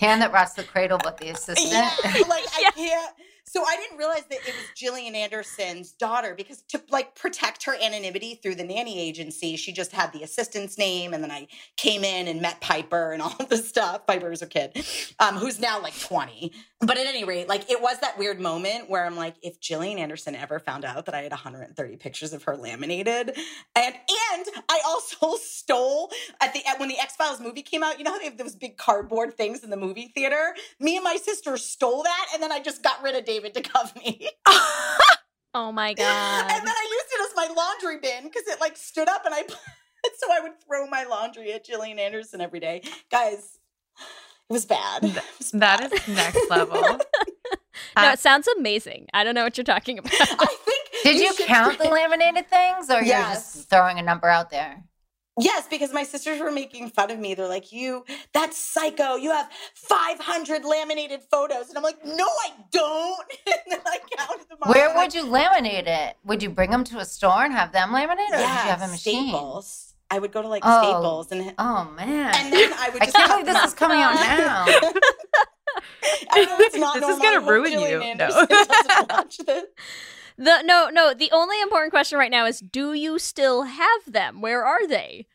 Hand that rocks the cradle, but the assistant. yeah, like Yeah. I can't. So I didn't realize that it was Gillian Anderson's daughter because to like protect her anonymity through the nanny agency, she just had the assistant's name, and then I came in and met Piper and all of this stuff. Piper was a kid, um, who's now like twenty. But at any rate, like it was that weird moment where I'm like, if Gillian Anderson ever found out that I had 130 pictures of her laminated, and and I also stole at the when the X Files movie came out, you know how they have those big cardboard things in the movie theater? Me and my sister stole that, and then I just got rid of David Duchovny. Oh my god! and then I used it as my laundry bin because it like stood up, and I so I would throw my laundry at Gillian Anderson every day. Guys, was bad. It was That bad. is next level. no, Uh, it sounds amazing. I don't know what you're talking about. I think. Did you, should count the laminated things, or you're just throwing a number out there? Yes, because my sisters were making fun of me. They're like, "You, that's psycho. You have 500 laminated photos," and I'm like, "No, I don't." and then I counted them. Where and would you laminate it? Would you bring them to a store and have them laminate, or did you Yeah, have a machine? Staples. I would go to like Oh. Staples and. Oh man! And then I would Just I can't believe this is coming out out. now. I know it's not This is gonna ruin Gillian you. No. Anderson doesn't watch this. the no, no. The only important question right now is: Do you still have them? Where are they?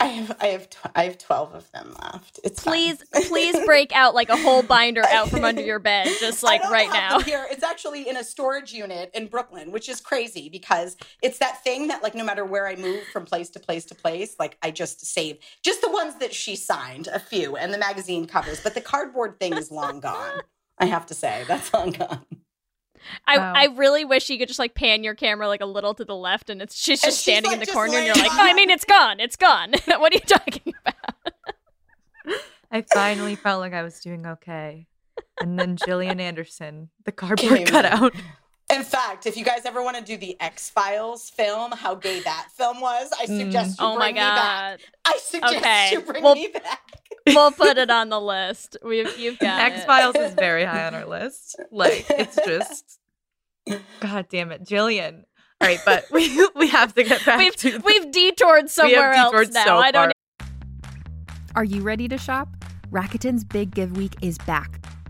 I have, I have, tw- I have twelve of them left. It's. Please, please break out like a whole binder out from under your bed, just like right now. Here, it's actually in a storage unit in Brooklyn, which is crazy because it's that thing that, like, no matter where I move from place to place to place, like, I just save just the ones that she signed, a few, and the magazine covers. But the cardboard thing is long gone. I have to say, that's long gone. I, Wow. I really wish you could just like pan your camera like a little to the left, and it's she's And just she's, standing like, in the corner, and you're like, on I mean, it's gone, it's gone. what are you talking about? I finally felt like I was doing okay. And then Gillian Anderson, the cardboard Came cutout. In fact, if you guys ever want to do the X Files film, how gay that film was, I mm. suggest you Oh bring my me back. I suggest Okay, you bring well- me back. We'll put it on the list. We've you've got X Files is very high on our list. Like it's just God damn it, Gillian. All right, but we we have to get back We've to we've detoured somewhere else detoured now. so I don't. far. Are you ready to shop? Rakuten's Big Give Week is back.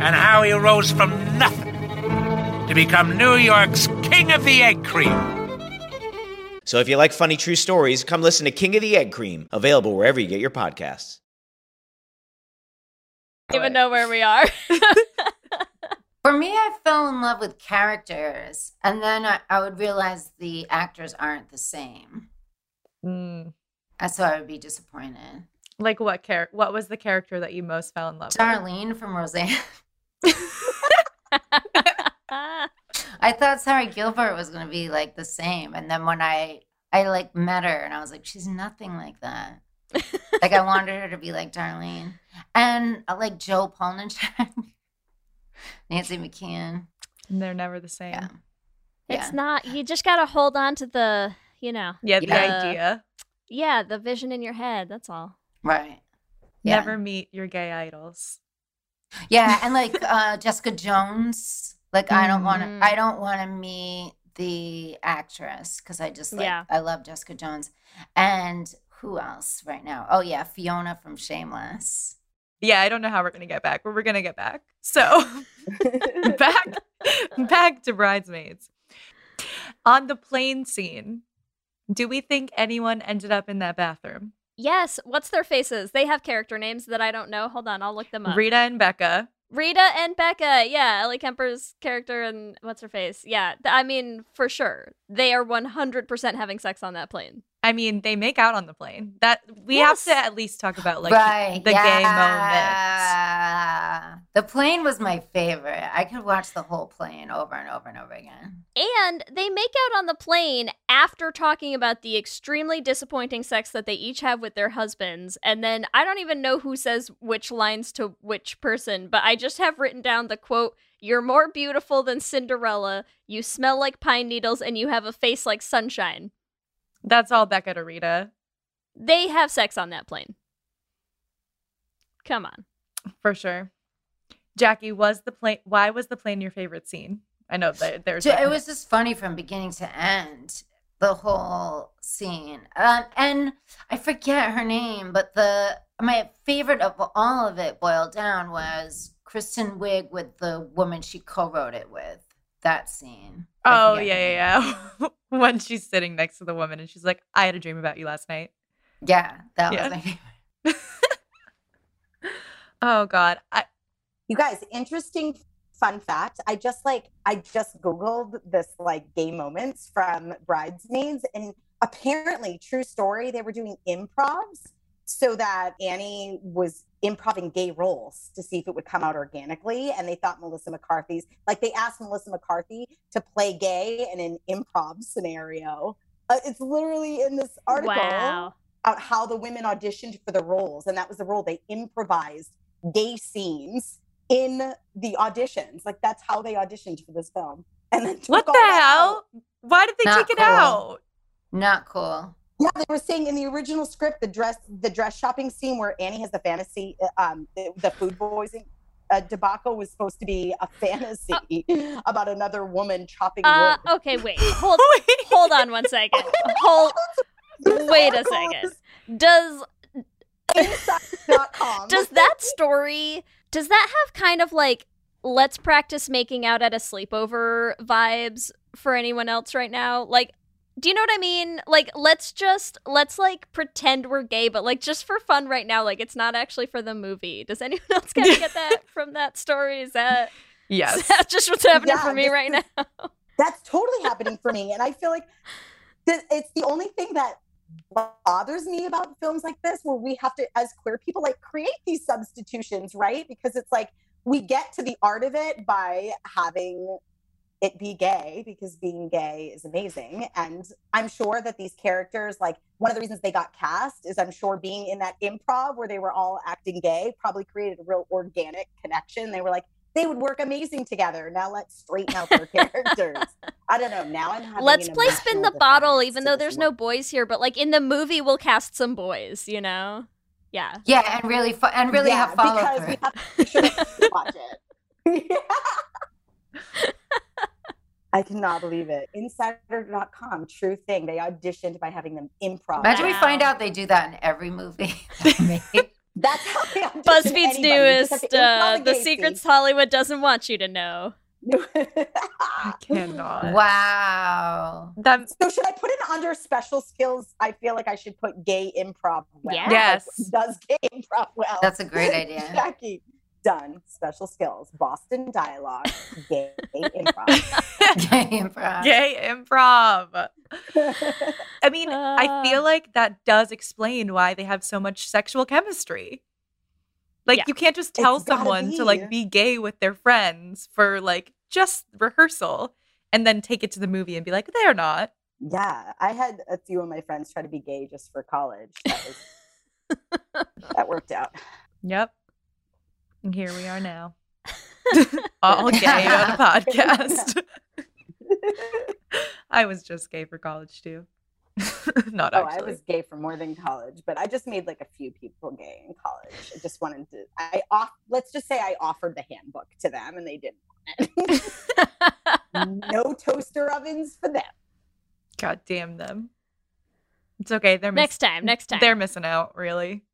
and how he rose from nothing to become New York's King of the Egg Cream. So if you like funny true stories, come listen to King of the Egg Cream, available wherever you get your podcasts. even know where we are. For me, I fell in love with characters, and then I, I would realize the actors aren't the same. Mm. And so I would be disappointed. Like what char- what was the character that you most fell in love with? Darlene from Roseanne. I thought Sara Gilbert was going to be like the same, and then when I I like met her, and I was like, she's nothing like that. like I wanted her to be like Darlene, and uh, like Jo Polniaczek, Nancy McKeon. And they're never the same. Yeah. It's not. You just gotta hold on to the, you know, Yeah, the Yeah. idea. yeah, the vision in your head. That's all. Right. Yeah. Never meet your gay idols. Yeah, and like uh Jessica Jones, like I don't want to. I don't want to meet the actress cuz I just like Yeah. I love Jessica Jones. And who else right now? Oh yeah, Fiona from Shameless. Yeah, I don't know how we're gonna get back, but we're gonna get back. So back back to bridesmaids. On the plane scene, do we think anyone ended up in that bathroom? Yes. What's their faces? They have character names that I don't know. Hold on, I'll look them up. Rita and Becca. Rita and Becca, yeah, Ellie Kemper's character and what's her face, yeah. I mean, for sure, they are one hundred percent having sex on that plane. I mean, they make out on the plane. That we have to at least talk about like right. the gay moment. The plane was my favorite. I could watch the whole plane over and over and over again. And they make out on the plane after talking about the extremely disappointing sex that they each have with their husbands. And then I don't even know who says which lines to which person, but I just have written down the quote You're more beautiful than Cinderella, you smell like pine needles, and you have a face like sunshine. That's all Becca to Rita. They have sex on that plane. Come on. For sure. Jackie, was the plane why was the plane your favorite scene? I know that there's Ju- It was just funny from beginning to end, the whole scene. Um, and I forget her name, but the my favorite of all of it boiled down was Kristen Wiig with the woman she co-wrote it with. That scene. Oh yeah, yeah, yeah. when she's sitting next to the woman and she's like, I had a dream about you last night. Yeah, that Yeah. was my favorite. Oh god. I You guys, interesting fun fact. I just like I just googled this like gay moments from bridesmaids, and apparently, true story, they were doing improvs so that Annie was improving gay roles to see if it would come out organically. And they thought Melissa McCarthy's like they asked Melissa McCarthy to play gay in an improv scenario. Uh, it's literally in this article Wow. about how the women auditioned for the roles, and that was the role they improvised gay scenes in the auditions. Like that's how they auditioned for this film. And then what the that hell? Why did they Not take it cool. out? Not cool. Yeah, they were saying in the original script, the dress, the dress shopping scene where Annie has the fantasy, uh, um, the, the food poisoning uh, debacle was supposed to be a fantasy about another woman chopping Uh, wood. okay, wait. Hold hold on one second. Hold wait a second. Does does that story does that have kind of like let's practice making out at a sleepover vibes for anyone else right now? Like do you know what I mean? Like let's just let's like pretend we're gay, but like just for fun right now, like it's not actually for the movie. Does anyone else kind of get that from that story? Is that Yes. that just what's happening Yeah, for me this right is- now? That's totally happening for me. And I feel like th- it's the only thing that bothers me about films like this, where we have to, as queer people, like create these substitutions, right? Because it's like we get to the art of it by having it be gay because being gay is amazing. And I'm sure that these characters, like one of the reasons they got cast is I'm sure being in that improv where they were all acting gay probably created a real organic connection. They were like, they would work amazing together. Now let's straighten out their characters. I don't know. Now I'm having Let's an play spin the bottle, even though there's no boys here. But like in the movie, we'll cast some boys. You know? Yeah. Yeah, and really fo- and really yeah, have follow because through. we have to make sure that we watch it. I cannot believe it. Insider.com, true thing. They auditioned by having them improv. Imagine we find out they do that in every movie. That's how they BuzzFeed's anybody. You just have newest, uh, the secrets. Hollywood doesn't want you to know. I cannot. wow. That So should I put it under special skills? I feel like I should put gay improv well. Yeah. Like, Yes. does gay improv well? That's a great idea. Jackie, done. Special skills. Boston dialogue. Gay improv. Gay improv. gay improv. I mean, I Uh. feel like that does explain why they have so much sexual chemistry. Like Yeah. you can't just tell It's someone to like be gay with their friends for like just rehearsal and then take it to the movie and be like, they're not. Yeah, I had a few of my friends try to be gay just for college. That was that worked out. Yep. And here we are now. All gay on a podcast. I was just gay for college too. not Oh, actually. I was gay for more than college, but I just made like a few people gay in college. I just wanted to. I off. Let's just say I offered the handbook to them, and they didn't. want it. no toaster ovens for them. God damn them. It's okay. They're miss- Next time, next time. They're missing out, really.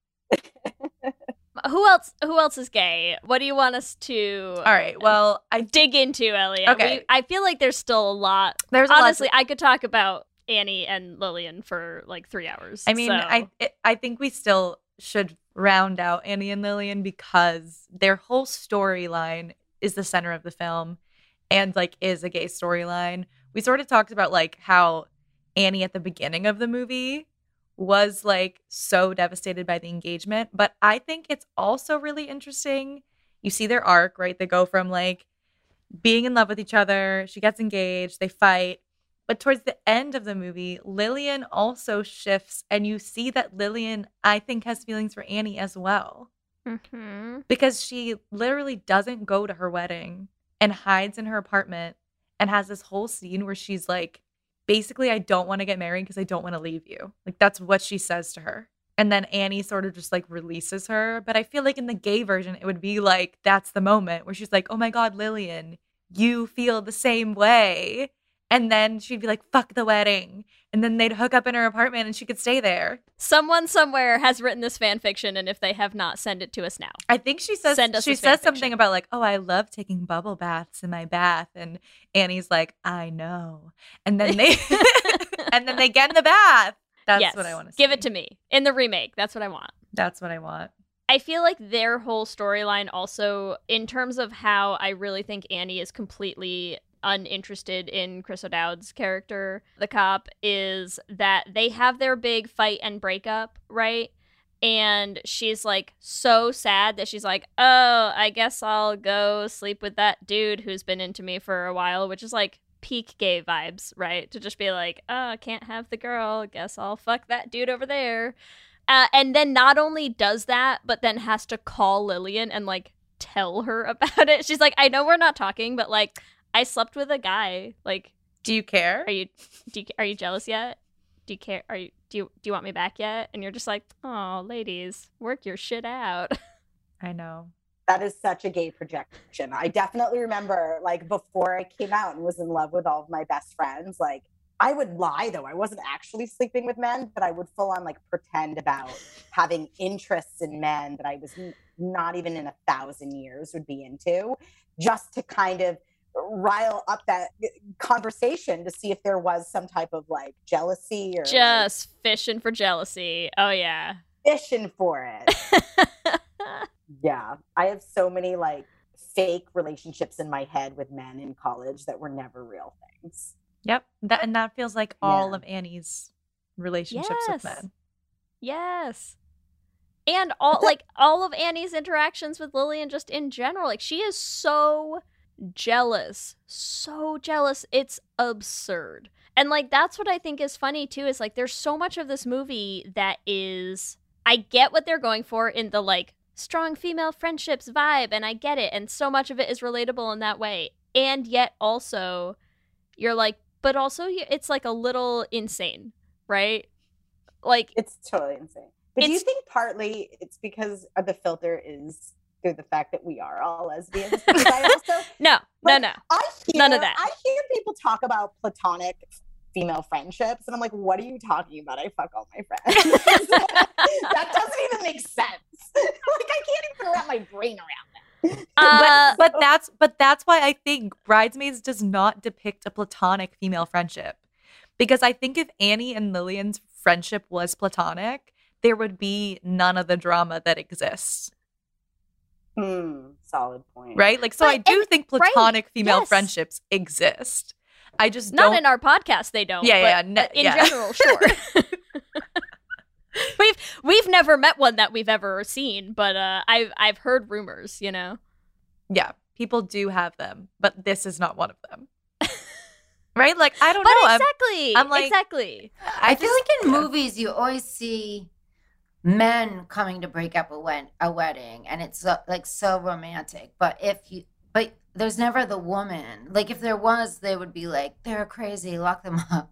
Who else? Who else is gay? What do you want us to All right. Well, I dig into, Elliot? Okay. We- I feel like there's still a lot. There's lot to- honestly, I could talk about Annie and Lillian for like three hours. I mean, so- I it, I think we still should round out Annie and Lillian because their whole storyline is the center of the film and like is a gay storyline. We sort of talked about like how Annie at the beginning of the movie was like so devastated by the engagement, but I think it's also really interesting. You see their arc, right? They go from like being in love with each other, she gets engaged, they fight. But towards the end of the movie, Lillian also shifts, and you see that Lillian, I think, has feelings for Annie as well Mm-hmm. because she literally doesn't go to her wedding and hides in her apartment and has this whole scene where she's like, basically, I don't want to get married because I don't want to leave you. Like, that's what she says to her. And then Annie sort of just like releases her. But I feel like in the gay version, it would be like, that's the moment where she's like, oh my God, Lillian, you feel the same way. And then she'd be like, fuck the wedding. And then they'd hook up in her apartment and she could stay there. Someone somewhere has written this fan fiction, and if they have not, send it to us now. I think she says Send us she says something about like, "Oh, I love taking bubble baths in my bath," and Annie's like, "I know," and then they and then they get in the bath. That's yes, what I want to Give it to me in the remake. That's what I want. That's what I want. I feel like their whole storyline also, in terms of how I really think Annie is completely uninterested in Chris O'Dowd's character, the cop, is that they have their big fight and breakup, right? And she's like so sad that she's like, oh, I guess I'll go sleep with that dude who's been into me for a while, which is like peak gay vibes, right? To just be like, oh, can't have the girl. Guess I'll fuck that dude over there. Uh, and then not only does that, but then has to call Lillian and like tell her about it. She's like, I know we're not talking, but like, I slept with a guy. Like, do you care? Are you do you, are you jealous yet? Do you care? Are you do you do you want me back yet? And you're just like, oh, ladies, work your shit out. I know. That is such a gay projection. I definitely remember, like, before I came out and was in love with all of my best friends, like, I would lie though. I wasn't actually sleeping with men, but I would full on like pretend about having interests in men that I was n- not even in a thousand years would be into, just to kind of rile up that uh, conversation to see if there was some type of like jealousy or like, just fishing for jealousy. Oh yeah. fishing for it. yeah, I have so many like fake relationships in my head with men in college that were never real things. Yep. That and that feels like all Yeah. of Annie's relationships with men. Yes. And all like all of Annie's interactions with Lillian just in general, like she is so jealous. So jealous. It's absurd. And like that's what I think is funny too is like there's so much of this movie that is I get what they're going for in the like strong female friendships vibe and I get it and so much of it is relatable in that way. And yet also you're like but also it's like a little insane, right? Like It's totally insane. But do you think partly it's because of the filter is through the fact that we are all lesbians? I also no, no, no. I hear, None of that. I hear people talk about platonic female friendships, and I'm like, what are you talking about? I fuck all my friends. that doesn't even make sense. like I can't even wrap my brain around that. Uh, but that's but that's why I think Bridesmaids does not depict a platonic female friendship. Because I think if Annie and Lillian's friendship was platonic, there would be none of the drama that exists. Hmm, solid point. Right? Like so I do and- think right, platonic female yes. friendships exist. I just Not don't in our podcast, they don't. Yeah, but, yeah, ne- in yeah. general, sure. we've we've never met one that we've ever seen, but uh, I've I've heard rumors. You know, Yeah, people do have them, but this is not one of them. right? Like I don't but know. I'm- exactly, I'm like- exactly. I, feel like in movies you always see men coming to break up a, wed- a wedding, and it's so, like so romantic. But if you, but there's never the woman. Like if there was, they would be like, they're crazy, lock them up.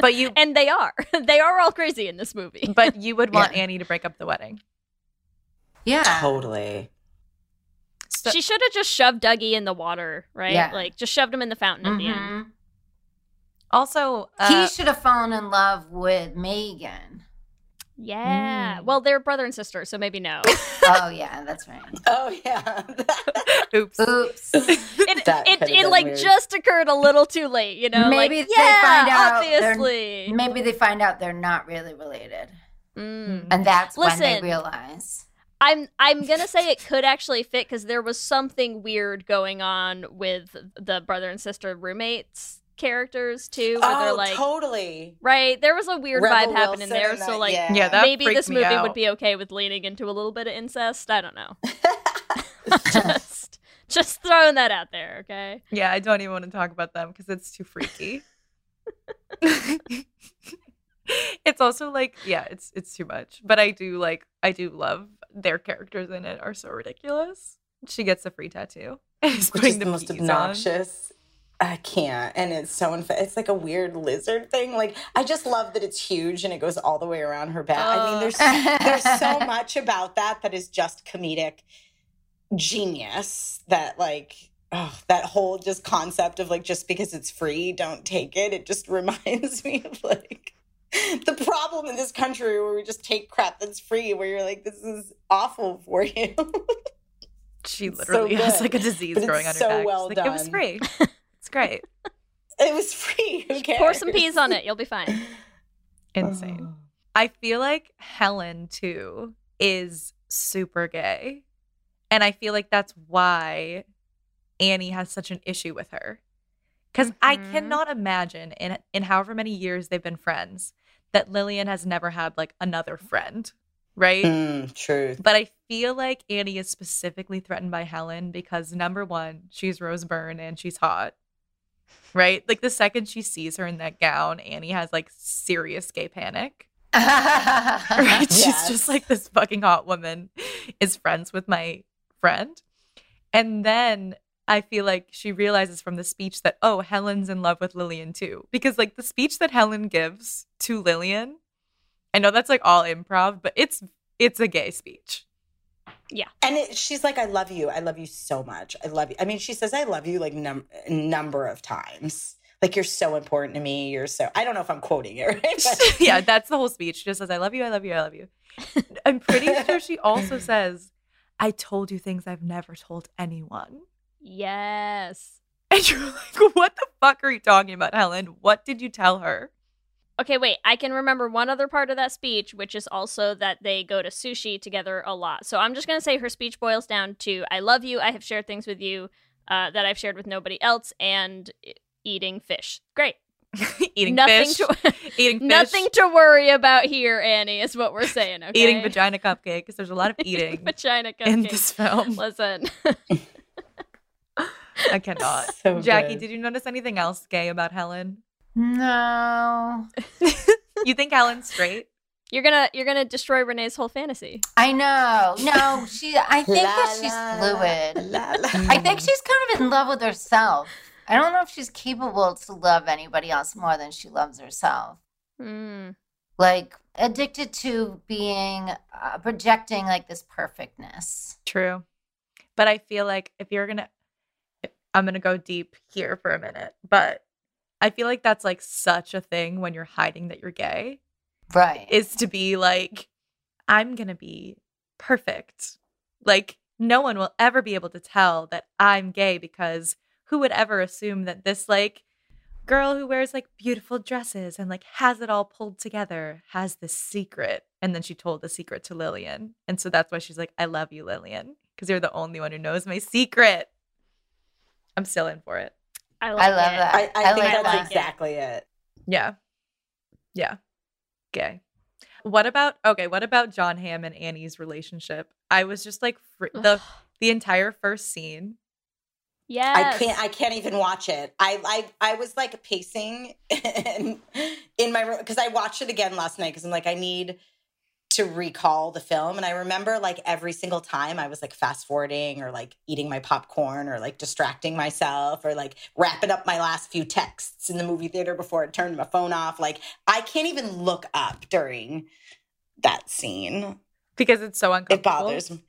but you and they are they are all crazy in this movie. but you would want Yeah. Annie to break up the wedding. Yeah, Totally. So- she should have just shoved Dougie in the water, right? Yeah. Like just shoved him in the fountain at the end. Mhm. Also, uh, he should have fallen in love with Megan. Yeah. Mm. Well, they're brother and sister, so maybe no. Oh yeah, that's right. Oh yeah. oops. Oops. it That it, it like weird. just occurred a little too late, you know? maybe like, they yeah, find out obviously. Maybe they find out they're not really related. Mm. And that's when they Listen. realize. I'm I'm gonna say it could actually fit because there was something weird going on with the brother and sister roommates characters too, where they're Oh, like totally. right. There was a weird Rebel vibe happening there, so that- like yeah. Yeah, that maybe this movie out. would be okay with leaning into a little bit of incest. I don't know. just just throwing that out there, okay? Yeah, I don't even want to talk about them because it's too freaky. it's also like, yeah, it's it's too much. But I do like I do love their characters in it are so ridiculous. She gets a free tattoo. And is Which putting is the most bees on. obnoxious. I can't. And it's so unfair. It's like a weird lizard thing. Like, I just love that it's huge and it goes all the way around her back. I mean, there's, there's so much about that that is just comedic genius that, like, oh, that whole just concept of, like, just because it's free, don't take it. It just reminds me of, like, the problem in this country where we just take crap that's free, where you're like, this is awful for you. She literally so has like a disease But growing on her so back. Well like, It was free. It's great. it was free. Who cares? Pour some peas on it, you'll be fine. Insane. I feel like Helen too is super gay. And I feel like that's why Annie has such an issue with her. because I Mhm. cannot imagine in in however many years they've been friends that Lillian has never had like another friend, right? Mm, truth. But I feel like Annie is specifically threatened by Helen because number one, she's Rose Byrne and she's hot. Right? Like the second she sees her in that gown, Annie has like serious gay panic. Right? She's Yes. just like this fucking hot woman is friends with my friend. And then I feel like she realizes from the speech that, oh, Helen's in love with Lillian too. Because like the speech that Helen gives to Lillian, I know that's like all improv, but it's it's a gay speech. Yeah. And it, she's like, I love you. I love you so much. I love you. I mean, she says, I love you like num- a number of times. Like, you're so important to me. You're so, I don't know if I'm quoting it, right? But- yeah, that's the whole speech. She just says, I love you, I love you, I love you. I'm pretty sure she also says, I told you things I've never told anyone. Yes. And you're like, what the fuck are you talking about, Helen? What did you tell her? Okay, wait. I can remember one other part of that speech, which is also that they go to sushi together a lot. So I'm just going to say her speech boils down to I love you. I have shared things with you uh, that I've shared with nobody else, and eating fish. Great. eating nothing fish, To, eating fish, nothing to worry about here, Annie, is what we're saying. Okay? eating vagina cupcake because there's a lot of eating vagina in this film. Listen. I cannot. So Jackie, good. did you notice anything else gay about Helen? No. You think Helen's straight? You're gonna you're gonna destroy Renee's whole fantasy. I know. No, she. I think La, that she's la, fluid. la, la. I think she's kind of in love with herself. I don't know if she's capable to love anybody else more than she loves herself. Hmm. Like addicted to being uh, projecting like this perfectness. True. But I feel like if you're going to, I'm going to go deep here for a minute, but I feel like that's like such a thing when you're hiding that you're gay Right. is to be like, I'm going to be perfect. Like, no one will ever be able to tell that I'm gay because who would ever assume that this, like, girl who wears like beautiful dresses and like has it all pulled together has this secret. And then she told the secret to Lillian. And so that's why she's like, I love you, Lillian, because you're the only one who knows my secret. I'm still in for it. I, I love that. I, I, think like that's that. exactly it. Yeah. Yeah. Gay. What about okay, what about Jon Hamm and Annie's relationship? I was just like fr- the the entire first scene. Yes. I can't. I can't even watch it. I I, I was like pacing in, in my room because I watched it again last night because I'm like I need to recall the film, and I remember like every single time I was like fast forwarding or like eating my popcorn or like distracting myself or like wrapping up my last few texts in the movie theater before I turned my phone off. Like I can't even look up during that scene. Because it's so uncomfortable. It bothers me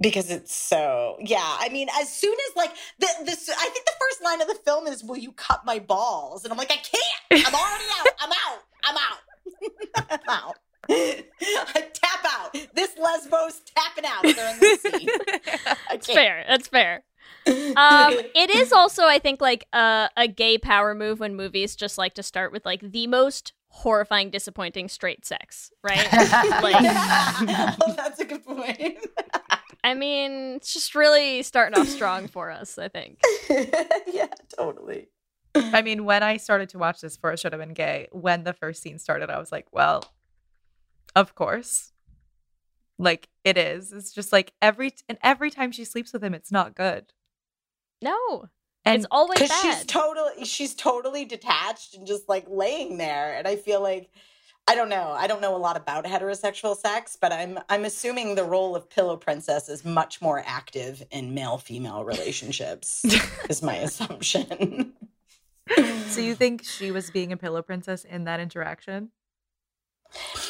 because it's so yeah. I mean, as soon as like the this, I think the first line of the film is, "Will you cut my balls?" And I'm like, I can't. I'm already out. I'm out. I'm out. I'm out. I tap out. This Lesbos tapping out during this scene. I That's fair. That's fair. Um, it is also, I think, like a, a gay power move when movies just like to start with like the most horrifying, disappointing straight sex, right? like, oh, that's a good point. I mean, it's just really starting off strong for us, I think. yeah, totally. I mean, when I started to watch this for It Should Have Been Gay, when the first scene started, I was like, well, of course. Like it is. It's just like every and every time she sleeps with him, it's not good. No. And it's always Because bad. she's totally she's totally detached and just like laying there. And I feel like I don't know. I don't know a lot about heterosexual sex, but I'm I'm assuming the role of pillow princess is much more active in male female relationships. is my assumption. so you think she was being a pillow princess in that interaction?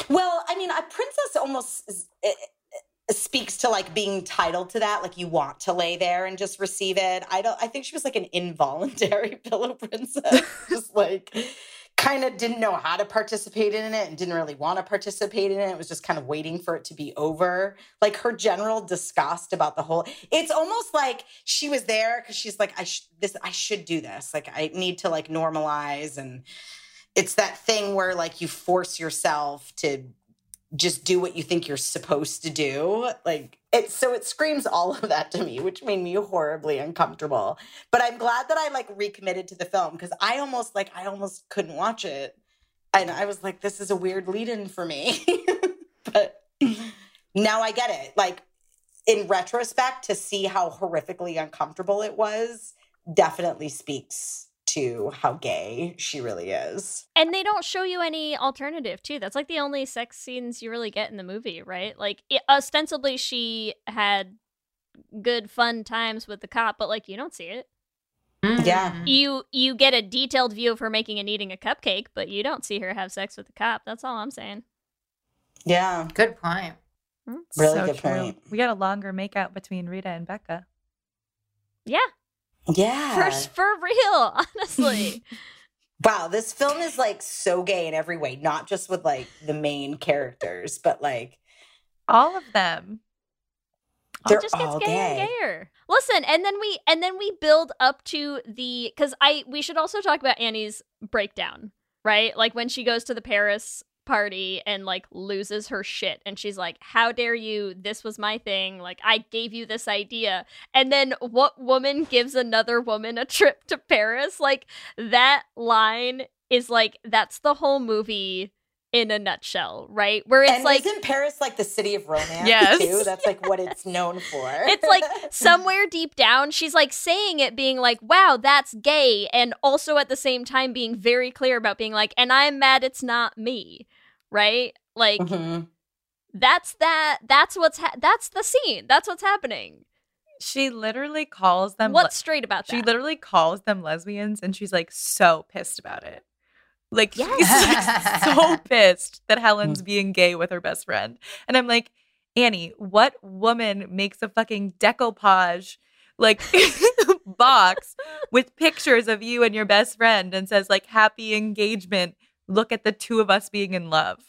Well, I mean, a princess almost it, it eh, eh, speaks to like being titled to that. Like you want to lay there and just receive it. I don't. I think she was like an involuntary pillow princess, just like kind of didn't know how to participate in it and didn't really want to participate in it. It was just kind of waiting for it to be over. Like her general disgust about the whole. It's almost like she was there because she's like, I sh- this. I should do this. Like I need to like normalize and it's that thing where like you force yourself to just do what you think you're supposed to do like it so it screams all of that to me which made me horribly uncomfortable. But i'm glad that i like recommitted to the film because i almost like i almost couldn't watch it. And i was like this is a weird lead in for me. But now i get it. Like in retrospect to see how horrifically uncomfortable it was definitely speaks to how gay she really is And they don't show you any alternative too. That's like the only sex scenes you really get in the movie, right? Like it, ostensibly she had good fun times with the cop, but like you don't see it. yeah mm-hmm. You you get a detailed view of her making and eating a cupcake, but you don't see her have sex with the cop. That's all I'm saying. yeah Good point. Mm. Really So good true. point. We got a longer makeout between Rita and Becca. Yeah, yeah for for real, honestly. Wow, this film is like so gay in every way, not just with like the main characters, but like All of them. they're it just gets gayer gay. and gayer. Listen, and then we and then we build up to the because I we should also talk about Annie's breakdown, right? Like when she goes to the Paris party and like loses her shit and she's like how dare you this was my thing like i gave you this idea and then what woman gives another woman a trip to paris like that line is like that's the whole movie in a nutshell right where it's and like isn't Paris like the city of romance Yes. too? That's like what it's known for. it's like somewhere deep down she's like saying it being like wow that's gay and also at the same time being very clear about being like and i'm mad it's not me right like Mhm. that's that that's what's ha- that's the scene that's what's happening She literally calls them. what's straight about that? she literally calls them lesbians, and she's like so pissed about it. Like she's like, so pissed that Helen's being gay with her best friend, and I'm like, Annie, what woman makes a fucking decoupage like box with pictures of you and your best friend and says like happy engagement? Look at the two of us being in love.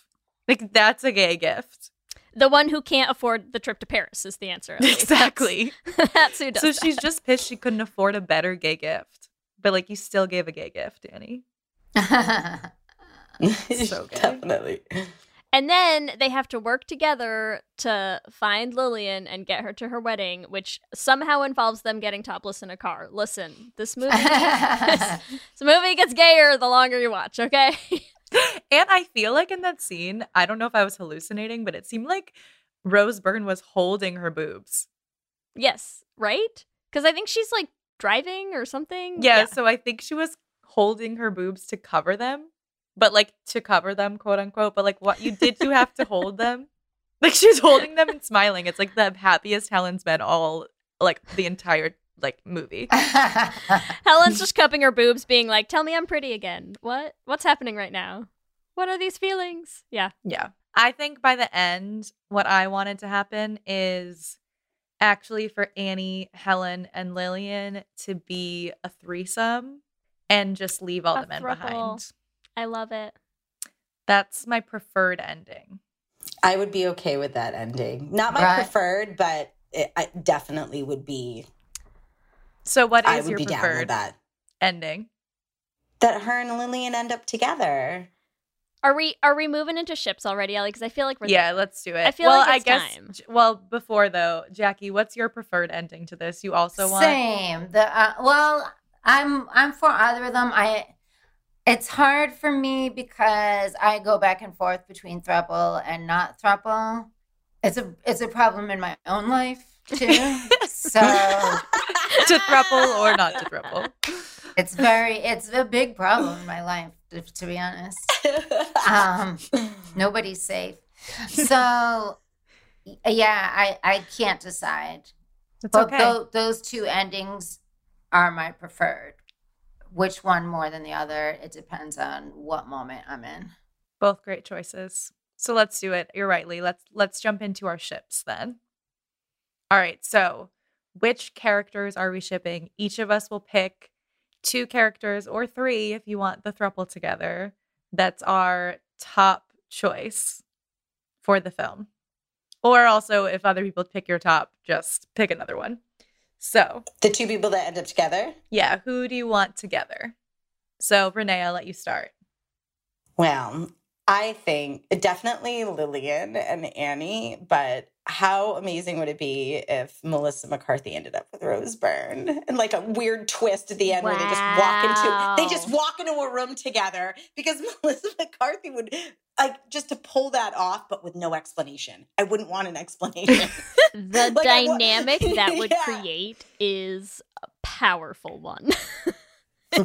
Like that's a gay gift. the one who can't afford the trip to paris is the answer at. Exactly. that's, that's who does So that. she's just pissed she couldn't afford a better gay gift. But like you still gave a gay gift, Annie. So gay. Definitely. And then they have to work together to find Lillian and get her to her wedding, which somehow involves them getting topless in a car. Listen, this movie this, this movie gets gayer the longer you watch, okay? And I feel like in that scene, I don't know if I was hallucinating, but it seemed like Rose Byrne was holding her boobs. yes, right? Cuz I think she's like driving or something. Yeah, so I think she was holding her boobs to cover them. But like to cover them, quote unquote. But like what you did you have to hold them? Like she's holding them and smiling. It's like the happiest Helen's been all like the entire like movie. Helen's just cupping her boobs being like, "Tell me I'm pretty again." What? What's happening right now? What are these feelings? Yeah. Yeah. I think by the end, what I wanted to happen is actually for Annie, Helen, and Lillian to be a threesome and just leave all A the men throuple. behind. I love it. That's my preferred ending. I would be okay with that ending. Not my Right. preferred, but it, I definitely would be. So, what I would your be down with preferred that. ending? That her and Lillian end up together. Are we are we moving into ships already, Ellie? Because I feel like we're Yeah, there. let's do it. I feel well, like I it's guess. time. Well, before though, Jackie, what's your preferred ending to this? You also want Same. The uh, well, I'm I'm for either of them. I it's hard for me because I go back and forth between throuple and not throuple. It's a it's a problem in my own life too. so to thruple or not to thruple. it's very it's a big problem in my life to, to be honest. Um, nobody's safe. So yeah, I I can't decide. It's but okay. tho- those two endings are my preferred. Which one more than the other? It depends on what moment I'm in. Both great choices. So let's do it. You're right, Leigh. Let's let's jump into our ships then. All right. So, which characters are we shipping? Each of us will pick two characters or three if you want the thruple together. That's our top choice for the film. Or also, if other people pick your top, just pick another one. So, The two people that end up together. yeah, who do you want together? So, Renee, I'll let you start. Well, I think definitely Lillian and Annie, but how amazing would it be if Melissa McCarthy ended up with Rose Byrne and like a weird twist at the end where they just walk into they just walk into a room together because Melissa McCarthy would like just to pull that off but with no explanation. I wouldn't want an explanation. The Like, I wa- dynamic that would Yeah. create is a powerful one.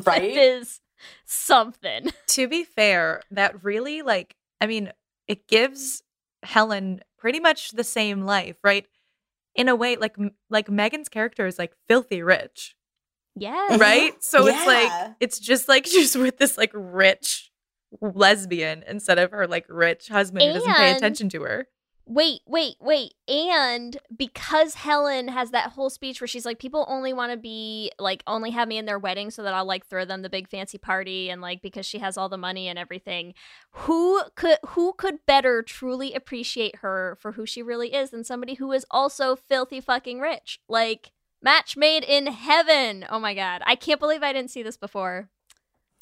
Right? it is something. to be fair, that really like I mean, it gives Helen pretty much the same life, right? In a way, like like Megan's character is like filthy rich, Yeah. right? So it's like it's just like she's with this like rich lesbian instead of her like rich husband who doesn't pay attention to her. Wait, wait, wait. And because Helen has that whole speech where she's like, people only want to be like, only have me in their wedding so that I'll like throw them the big fancy party and like because she has all the money and everything. Who could who could better truly appreciate her for who she really is than somebody who is also filthy fucking rich? Like match made in heaven. Oh my god. I can't believe I didn't see this before.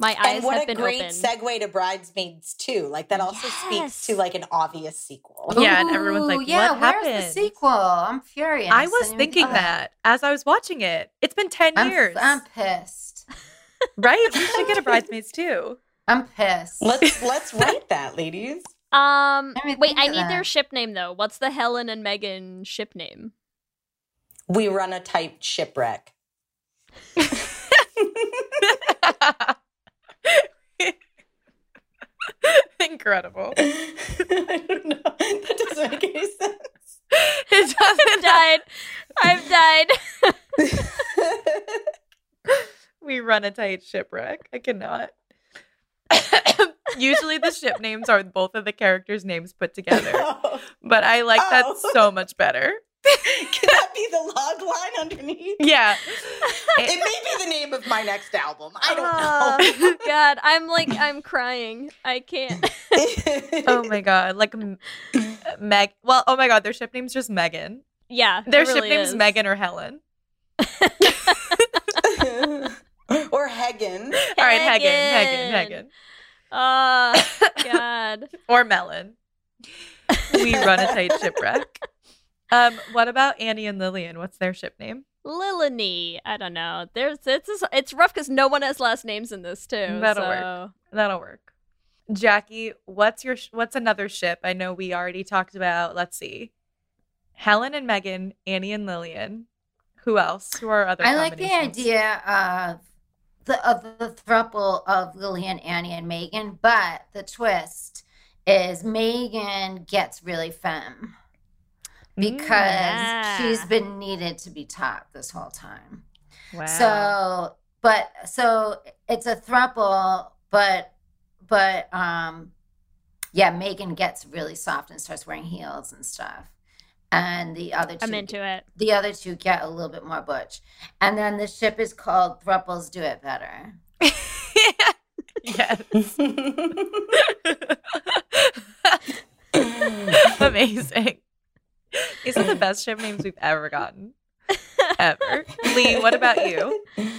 My eyes and what have a been great opened. segue to Bridesmaids too. Like that also speaks to like an obvious sequel. Yeah, and everyone's like, Ooh, yeah, "What where's happened?" the sequel? I'm furious. I was didn't thinking think that as I was watching it. It's been 10 I'm, years. I'm pissed. right? We should get a bridesmaids too. I'm pissed. Let's let's write that, ladies. Um Let me wait, I of need their ship name though. What's the Helen and Megan ship name? We run a tight shipwreck. Incredible. I don't know. That doesn't make any sense. It I've doesn't. died. I've died. we run a tight shipwreck. I cannot. Usually the ship names are both of the characters' names put together, but I like that Oh. so much better. Can that be the log line underneath? Yeah. It may be the name of my next album. I don't ah, know. Oh, God, I'm like I'm crying. I can't. Oh my god, like Meg. Well, oh my god, their ship name's just Megan. Yeah, it Their ship really name's is. Megan or Helen. or Hagen. All right, Hagen, Hagen. Hagen, Hagen, Oh God. or Melon. We run a tight shipwreck. Um, what about Annie and Lillian? What's their ship name? Lilany. I don't know. There's it's it's rough because no one has last names in this too. That'll so. work. That'll work. Jackie, what's your what's another ship? I know we already talked about. Let's see, Helen and Megan, Annie and Lillian. Who else? Who are other? I like the idea of the of the throuple of Lillian, Annie, and Megan, but the twist is Megan gets really femme because yeah. she's been needed to be top this whole time. Wow. So, but so it's a throuple, but but um, yeah, Megan gets really soft and starts wearing heels and stuff, and the other 2 I'm into it. the other two get a little bit more butch, and then the ship is called Thruples Do It Better. yes. Amazing. These are the best ship names we've ever gotten. Ever. Leigh, what about you?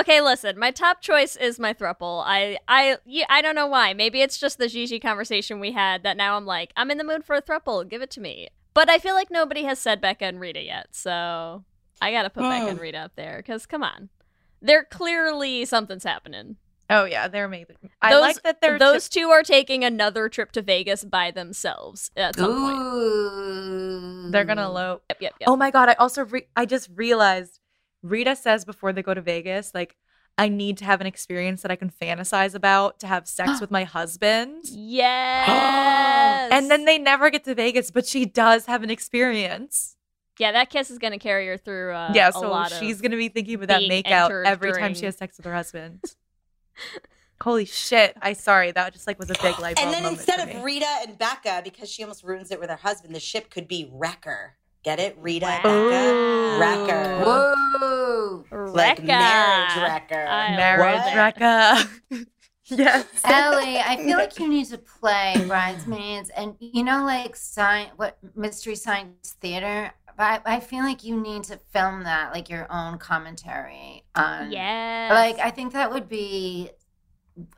Okay, listen. My top choice is my thruple. I, I, yeah, I don't know why. Maybe it's just the Gigi conversation we had that now I'm like, I'm in the mood for a thruple. Give it to me. But I feel like nobody has said Becca and Rita yet, so I gotta put Becca and Rita up there. Cause come on, they're clearly something's happening. Oh yeah, they're amazing. I Those- like that they're those two are taking another trip to Vegas by themselves at some point. Ooh. They're gonna elope. Yep, yep, yep. Oh my god! I also re- I just realized Rita says before they go to Vegas, like I need to have an experience that I can fantasize about to have sex with my husband. Yes. And then they never get to Vegas, but she does have an experience. yeah, that kiss is gonna carry her through. Uh, yeah, a so lot she's of gonna be thinking about that makeout entered every time she has sex with her husband. Holy shit! I sorry that just like was a big light bulb And then instead of. Rita and Becca, because she almost ruins it with her husband, the ship could be Wrecker. Get it? Rita and Ooh. Becca. Wrecker. Whoa. Like marriage wrecker. I marriage What? Recca. yes. Ellie, I feel like you need to play Bridesmaids and you know, like science, what Mystery Science Theater. But I, I feel like you need to film that, like your own commentary on. Yes. Like I think that would be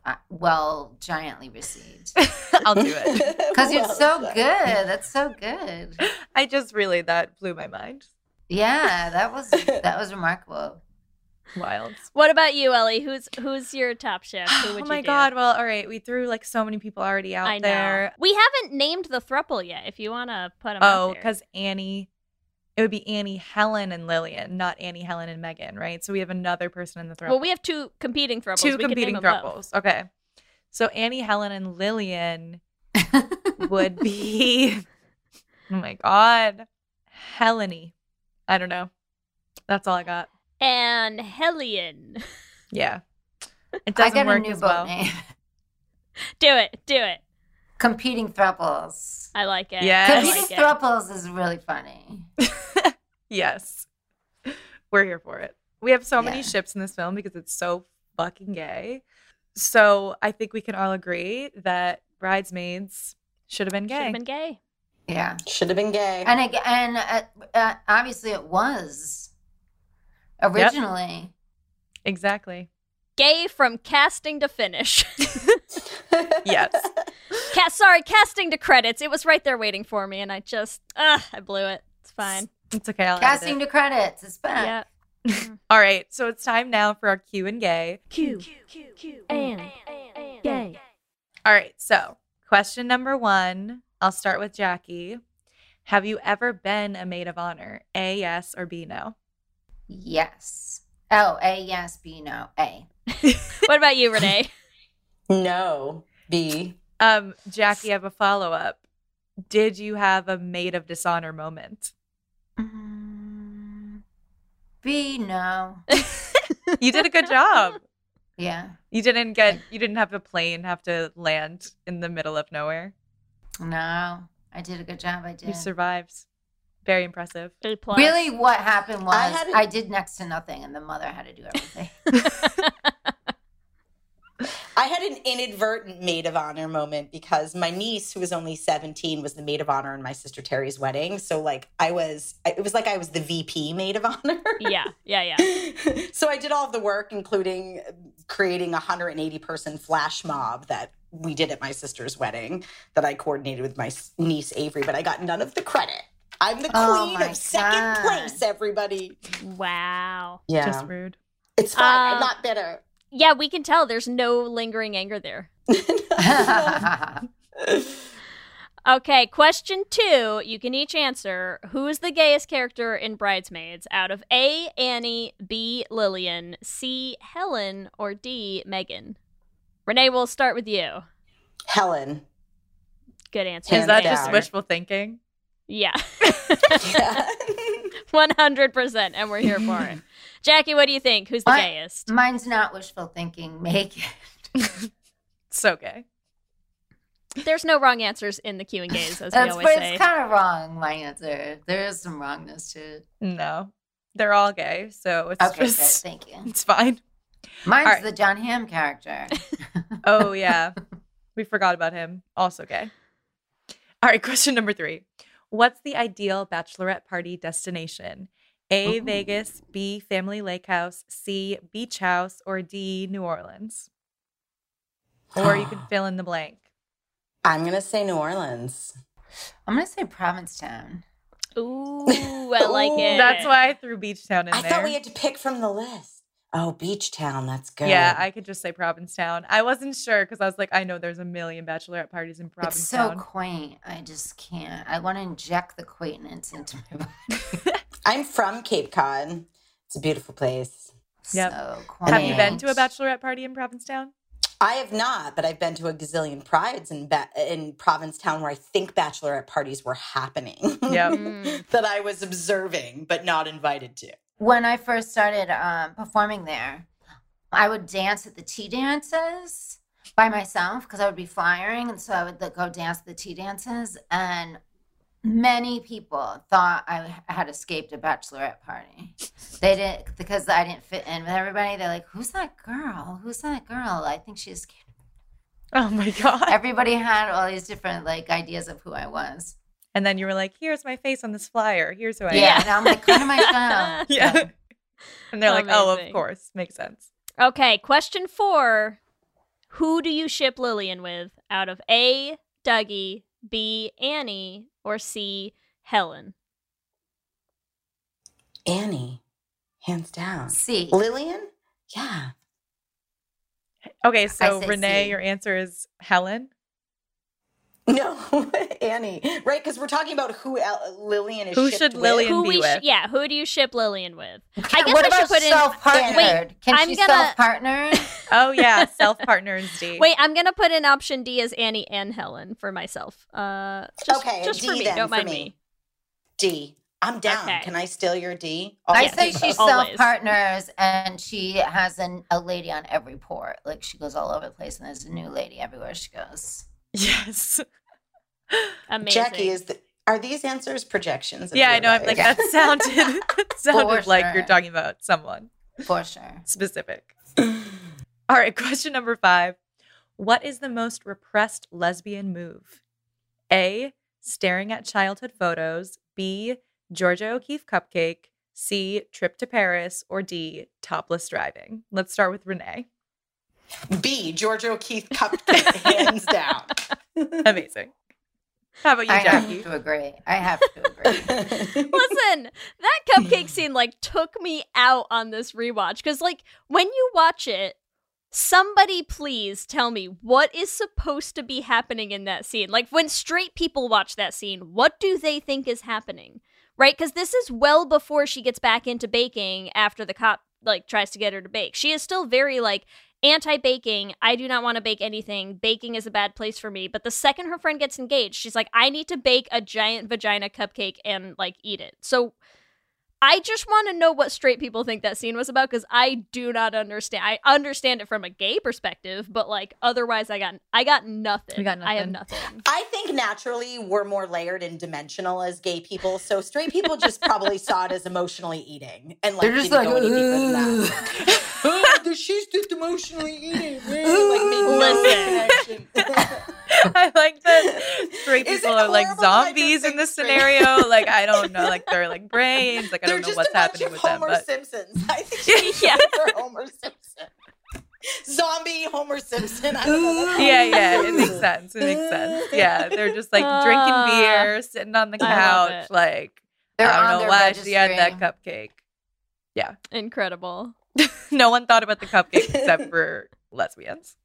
uh, well giantly received I'll do it. because you're so done. good. That's so good. I just really that blew my mind. Yeah, that was that was remarkable. Wild. What about you, Ellie? Who's who's your top chef? Who would oh you my do? god! Well, all right, we threw like so many people already out I know. there. We haven't named the thruple yet. If you want to put them. Oh, because Annie, it would be Annie, Helen, and Lillian, not Annie, Helen, and Megan, right? So we have another person in the throuple. well, we have two competing thruples. two We competing them both. throuples. Okay, so Annie, Helen, and Lillian would be. oh my god, Heleny. I don't know. That's all I got. And Hellion. Yeah, it doesn't got a work new as boat well. name. Do it. Do it. Competing thruples. I like it. Yes. Competing like thruples is really funny. Yes. We're here for it. We have so many ships in this film because it's so fucking gay. So I think we can all agree that Bridesmaids should have been gay. Should have been gay. Yeah. Should have been gay. And again, and uh, uh, obviously it was originally. Exactly. Gay from casting to finish. Yes. Cast, sorry, casting to credits. It was right there waiting for me, and I just, ah, I blew it. It's fine. It's okay. I'll edit Casting it. to credits. It's back. Yeah. All right. So it's time now for our Q and gay. Q, and gay. All right. So question number one. I'll start with Jackie. Have you ever been a maid of honor? A yes or B no? Yes. Oh, A, yes, B, no. A. What about you, Renee? No. B. Um, Jackie, I have a follow up. Did you have a maid of dishonor moment? Mm, B, no. You did a good job. Yeah. You didn't get you didn't have a plane have to land in the middle of nowhere. No. I did a good job. I did. You survived. Very impressive. A plus. Really, what happened was I I, had a- did next to nothing, and the mother had to do everything. I had an inadvertent maid of honor moment because my niece, who was only 17, was the maid of honor in my sister Terry's wedding. So, like, I was, it was like I was the VP maid of honor. Yeah, yeah, yeah. so I did all of the work, including creating a 180 person flash mob that we did at my sister's wedding that I coordinated with my niece Avery, but I got none of the credit. I'm the Oh queen my of second God. place, everybody. Wow. Yeah. Just rude. it's fine. Uh, I'm not bitter. Yeah, we can tell there's no lingering anger there. Okay, question two. You can each answer. Who is the gayest character in Bridesmaids out of A. Annie, B. Lillian, C. Helen, or D. Megan? Renee, we'll start with you. Helen. Good answer. Is that down. just wishful thinking? Yeah, Yeah. 100%, and we're here for it. Jackie, what do you think? Who's the My- gayest? Mine's not wishful thinking. Make it. So gay. There's no wrong answers in the Q and Gays, as we That's, always but say. it's kind of wrong, my answer. There is some wrongness to it. No. They're all gay, so it's Okay, good. just Thank you. it's fine. Mine's All right. the Jon Hamm character. Oh yeah. we forgot about him. Also gay. All right, question number three. What's the ideal bachelorette party destination? A. Oh. Vegas, B. Family Lake House, C. Beach House, or D. New Orleans. Or you can fill in the blank. I'm gonna say New Orleans. I'm gonna say Provincetown. Ooh, I like it. That's why I threw Beach Town in I there. thought we had to pick from the list. Oh, Beach Town. That's good. Yeah, I could just say Provincetown. I wasn't sure because I was like, I know there's a million bachelorette parties in Provincetown. It's so quaint. I just can't. I want to inject the quaintness into my body. I'm from Cape Cod. It's a beautiful place. Yep. So quaint. Have you been to a bachelorette party in Provincetown? I have not, but I've been to a gazillion prides in ba- in Provincetown where I think bachelorette parties were happening. Yep. That I was observing but not invited to. when I first started um, performing there, I would dance at the tea dances by myself because I would be flyering, and so I would like, go dance at the tea dances. And many people thought I had escaped a bachelorette party. They didn't because I didn't fit in with everybody. They're like, "Who's that girl? Who's that girl?" I think she's." Oh my God. Everybody had all these different like ideas of who I was. And then you were like, here's my face on this flyer. Here's who I Yeah, am. and I'm like, kind of myself. Yeah. And they're like, oh, of course. Makes sense. Okay, question four. Who do you ship Lillian with out of A, Dougie, B, Annie, or C, Helen? Annie, hands down. C. Lillian? Yeah. Okay, so Renee, C. your answer is Helen. No, Annie. Right, because we're talking about who El- Lillian is. Who shipped should with. Lillian Who be we sh- with? yeah, who do you ship Lillian with? I guess what I about should put in self-partnered? Can I'm she gonna- self-partner? Oh, yeah. Self partner is D. Wait, I'm gonna put in option D as Annie and Helen for myself. Uh, just, okay, just D for me. then Don't for mind me. me. D. I'm down. Okay. Can I steal your D? I Okay. say she self-partners and she has an, a lady on every port. Like she goes all over the place and there's a new lady everywhere she goes. Yes. Amazing. Jackie, is the, are these answers projections? Yeah, I know. I'm life? like, that sounded, that sounded like you're talking about someone For sure. specific. All right, question number five. What is the most repressed lesbian move? A. Staring at childhood photos. B. Georgia O'Keeffe cupcake. C. Trip to Paris. Or D. Topless driving. Let's start with Renee. B. Georgia O'Keeffe cupcake, hands down. Amazing. How about you, I have Jackie? to agree. I have to agree. Listen, that cupcake scene like took me out on this rewatch because like when you watch it, somebody please tell me what is supposed to be happening in that scene. Like when straight people watch that scene, what do they think is happening? Right? Because this is well before she gets back into baking after the cop like tries to get her to bake. She is still very like anti baking. I do not want to bake anything. Baking is a bad place for me. But the second her friend gets engaged, she's like, I need to bake a giant vagina cupcake and like eat it. So I just want to know what straight people think that scene was about because I do not understand. I understand it from a gay perspective, but like otherwise, I got I got nothing. You got I have nothing. nothing. I think naturally we're more layered and dimensional as gay people. So straight people just probably saw it as emotionally eating and like They're just didn't like, go any deeper than that. oh, she's just emotionally eating. like made no Listen. connection. I like that straight Is people are like horrible that I zombies in this straight- scenario. like I don't know, like they're like brains. Like I They're don't know what's happening of with them. Homer But Simpsons. I think she's Yeah. for Homer Simpson. Zombie Homer Simpson. I don't know. Yeah, yeah, it makes sense. It makes sense. Yeah, they're just like drinking Ah. beer, sitting on the couch. it. Like They're I on don't know their why she had that cupcake. Yeah, Incredible. no one thought about the cupcake except for lesbians.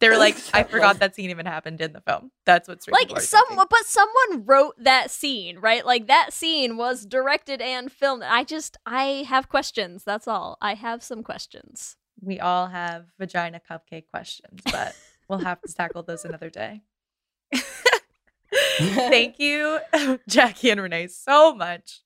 They were like, I forgot that scene even happened in the film. That's what's Like are some, but someone wrote that scene, right? Like that scene was directed and filmed. I just, I have questions. That's all. I have some questions. we all have vagina cupcake questions, but we'll have to tackle those another day. Thank you, Jackie and Renee, so much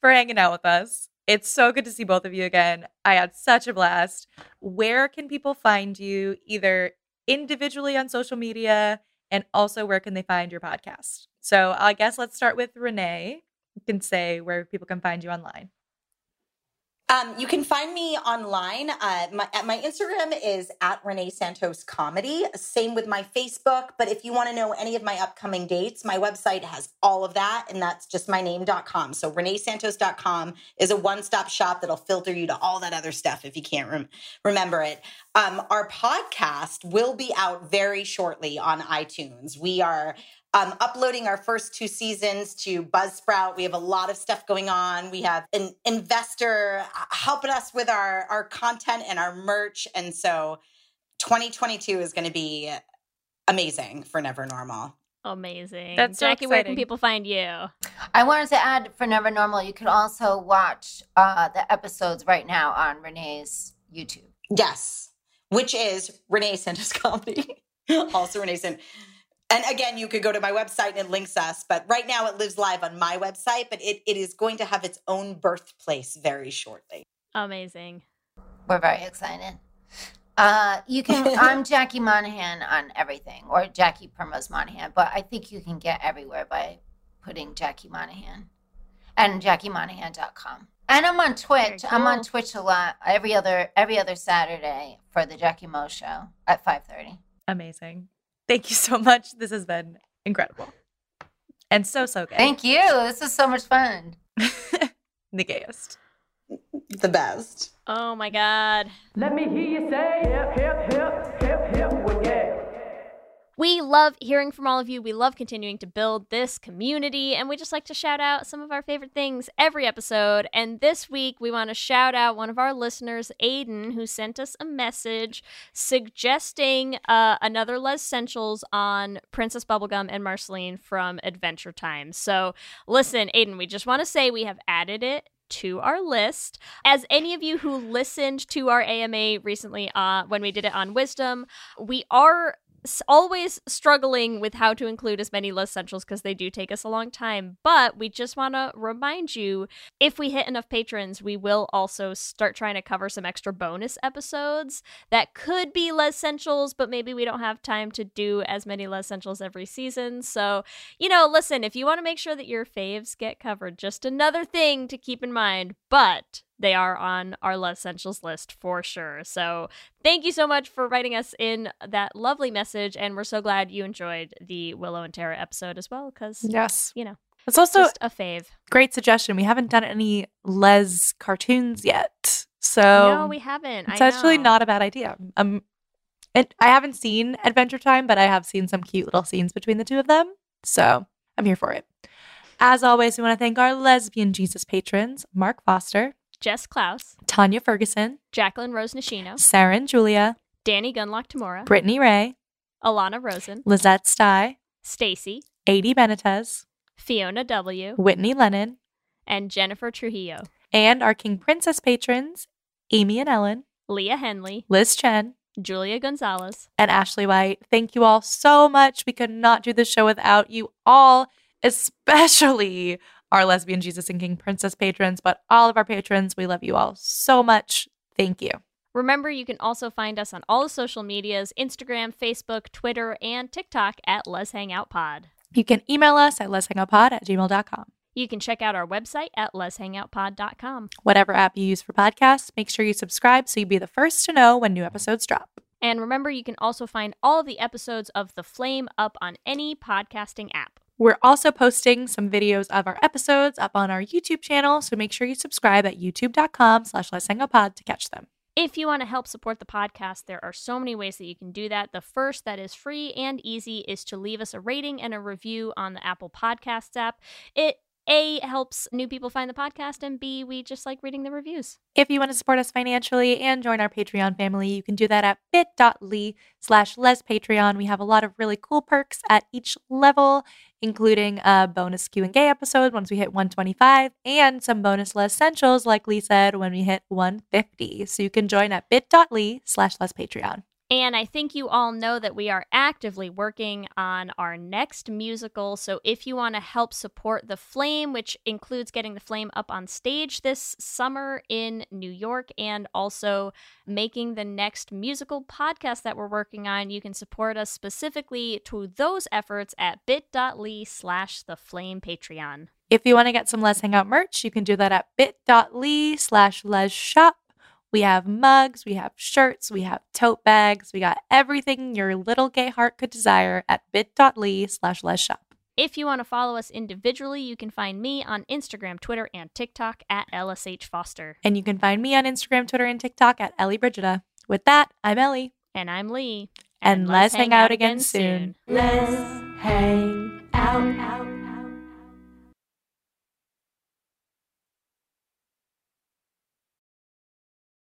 for hanging out with us. It's so good to see both of you again. I had such a blast. Where can people find you, either individually on social media, and also where can they find your podcast? So I guess let's start with Renee. You can say where people can find you online. Um, you can find me online. Uh, my, at my Instagram is at Renee Santos Comedy. Same with my Facebook. But if you want to know any of my upcoming dates, my website has all of that, and that's just my name.com. So reneesantos.com is a one stop shop that'll filter you to all that other stuff if you can't rem- remember it. Um, our podcast will be out very shortly on iTunes. We are um, uploading our first two seasons to Buzzsprout. We have a lot of stuff going on. We have an investor uh, helping us with our, our content and our merch. And so 2022 is going to be amazing for Never Normal. Amazing. That's so Jackie, where can people find you? I wanted to add for Never Normal, you can also watch uh, the episodes right now on Renee's YouTube. Yes, which is Renee Santos Comedy. also Renee Santos. And again, you could go to my website and it links us, but right now it lives live on my website, but it, it is going to have its own birthplace very shortly. Amazing. We're very excited. Uh, you can. I'm Jackie Monahan on everything, or Jackie Permos Monahan, but I think you can get everywhere by putting Jackie Monahan and JackieMonahan.com. And I'm on Twitch. I'm on. Twitch a lot every other every other Saturday for the Jackie Mo Show at 5:30. Amazing. Thank you so much. This has been incredible. And so, so good. Thank you. This is so much fun. The gayest. The best. Oh my God. Let me hear you say hip, hip, hip, hip, hip, well, yeah. We love hearing from all of you. We love continuing to build this community, and we just like to shout out some of our favorite things every episode. And this week, we want to shout out one of our listeners, Aiden, who sent us a message suggesting uh, another Lez Essentials on Princess Bubblegum and Marceline from Adventure Time. So, listen, Aiden, we just want to say we have added it to our list. As any of you who listened to our AMA recently uh, when we did it on Wisdom, we are always struggling with how to include as many list essentials because they do take us a long time. But we just want to remind you if we hit enough patrons, we will also start trying to cover some extra bonus episodes that could be less essentials, but maybe we don't have time to do as many less essentials every season. So, you know, listen, if you want to make sure that your faves get covered, just another thing to keep in mind, but they are on our less essentials list for sure. So, thank you so much for writing us in that lovely message and we're so glad you enjoyed the Willow and Tara episode as well cuz Yes. you know, It's also just a fave. great suggestion. We haven't done any Les cartoons yet. So no, we haven't. it's I actually know. not a bad idea. Um, it, I haven't seen Adventure Time, but I have seen some cute little scenes between the two of them. So I'm here for it. As always, we want to thank our lesbian Jesus patrons Mark Foster, Jess Klaus, Tanya Ferguson, Jacqueline Rose Nishino, Sarah and Julia, Danny Gunlock Tamora, Brittany Ray, Alana Rosen, Lizette Stye, Stacy, Adi Benitez, Fiona W, Whitney Lennon, and Jennifer Trujillo, and our King Princess patrons Amy and Ellen, Leah Henley, Liz Chen, Julia Gonzalez, and Ashley White. Thank you all so much. We could not do this show without you all, especially our lesbian Jesus and King Princess patrons, but all of our patrons. We love you all so much. Thank you. Remember, you can also find us on all the social medias Instagram, Facebook, Twitter, and TikTok at Lez Hangout Pod. You can email us at lezhangoutpod at gmail.com. You can check out our website at lezhangoutpod.com. Whatever app you use for podcasts, make sure you subscribe so you be the first to know when new episodes drop. And remember, you can also find all of the episodes of The Flame up on any podcasting app. We're also posting some videos of our episodes up on our YouTube channel, so make sure you subscribe at youtube.com slash lezhangoutpod to catch them. If you want to help support the podcast, there are so many ways that you can do that. The first that is free and easy is to leave us a rating and a review on the Apple Podcasts app. It A helps new people find the podcast, and B, we just like reading the reviews. If you want to support us financially and join our Patreon family, you can do that at bit.ly slash lespatreon. We have a lot of really cool perks at each level, including a bonus Q&A episode once we hit 125 and some bonus Lez Essentials, like Leigh said, when we hit 150. So you can join at bit.ly slash lespatreon. And I think you all know that we are actively working on our next musical. So if you want to help support The Flame, which includes getting The Flame up on stage this summer in New York and also making the next musical podcast that we're working on, you can support us specifically to those efforts at bit.ly slash The Flame Patreon. If you want to get some Lez Hang Out merch, you can do that at bit.ly slash les shop. We have mugs, we have shirts, we have tote bags, we got everything your little gay heart could desire at bit.ly slash les shop. If you want to follow us individually, you can find me on Instagram, Twitter, and TikTok at LSH Foster. And you can find me on Instagram, Twitter, and TikTok at Ellie Brigida. With that, I'm Ellie. And I'm Leigh. And, let's, hang, out again soon. Let's hang out.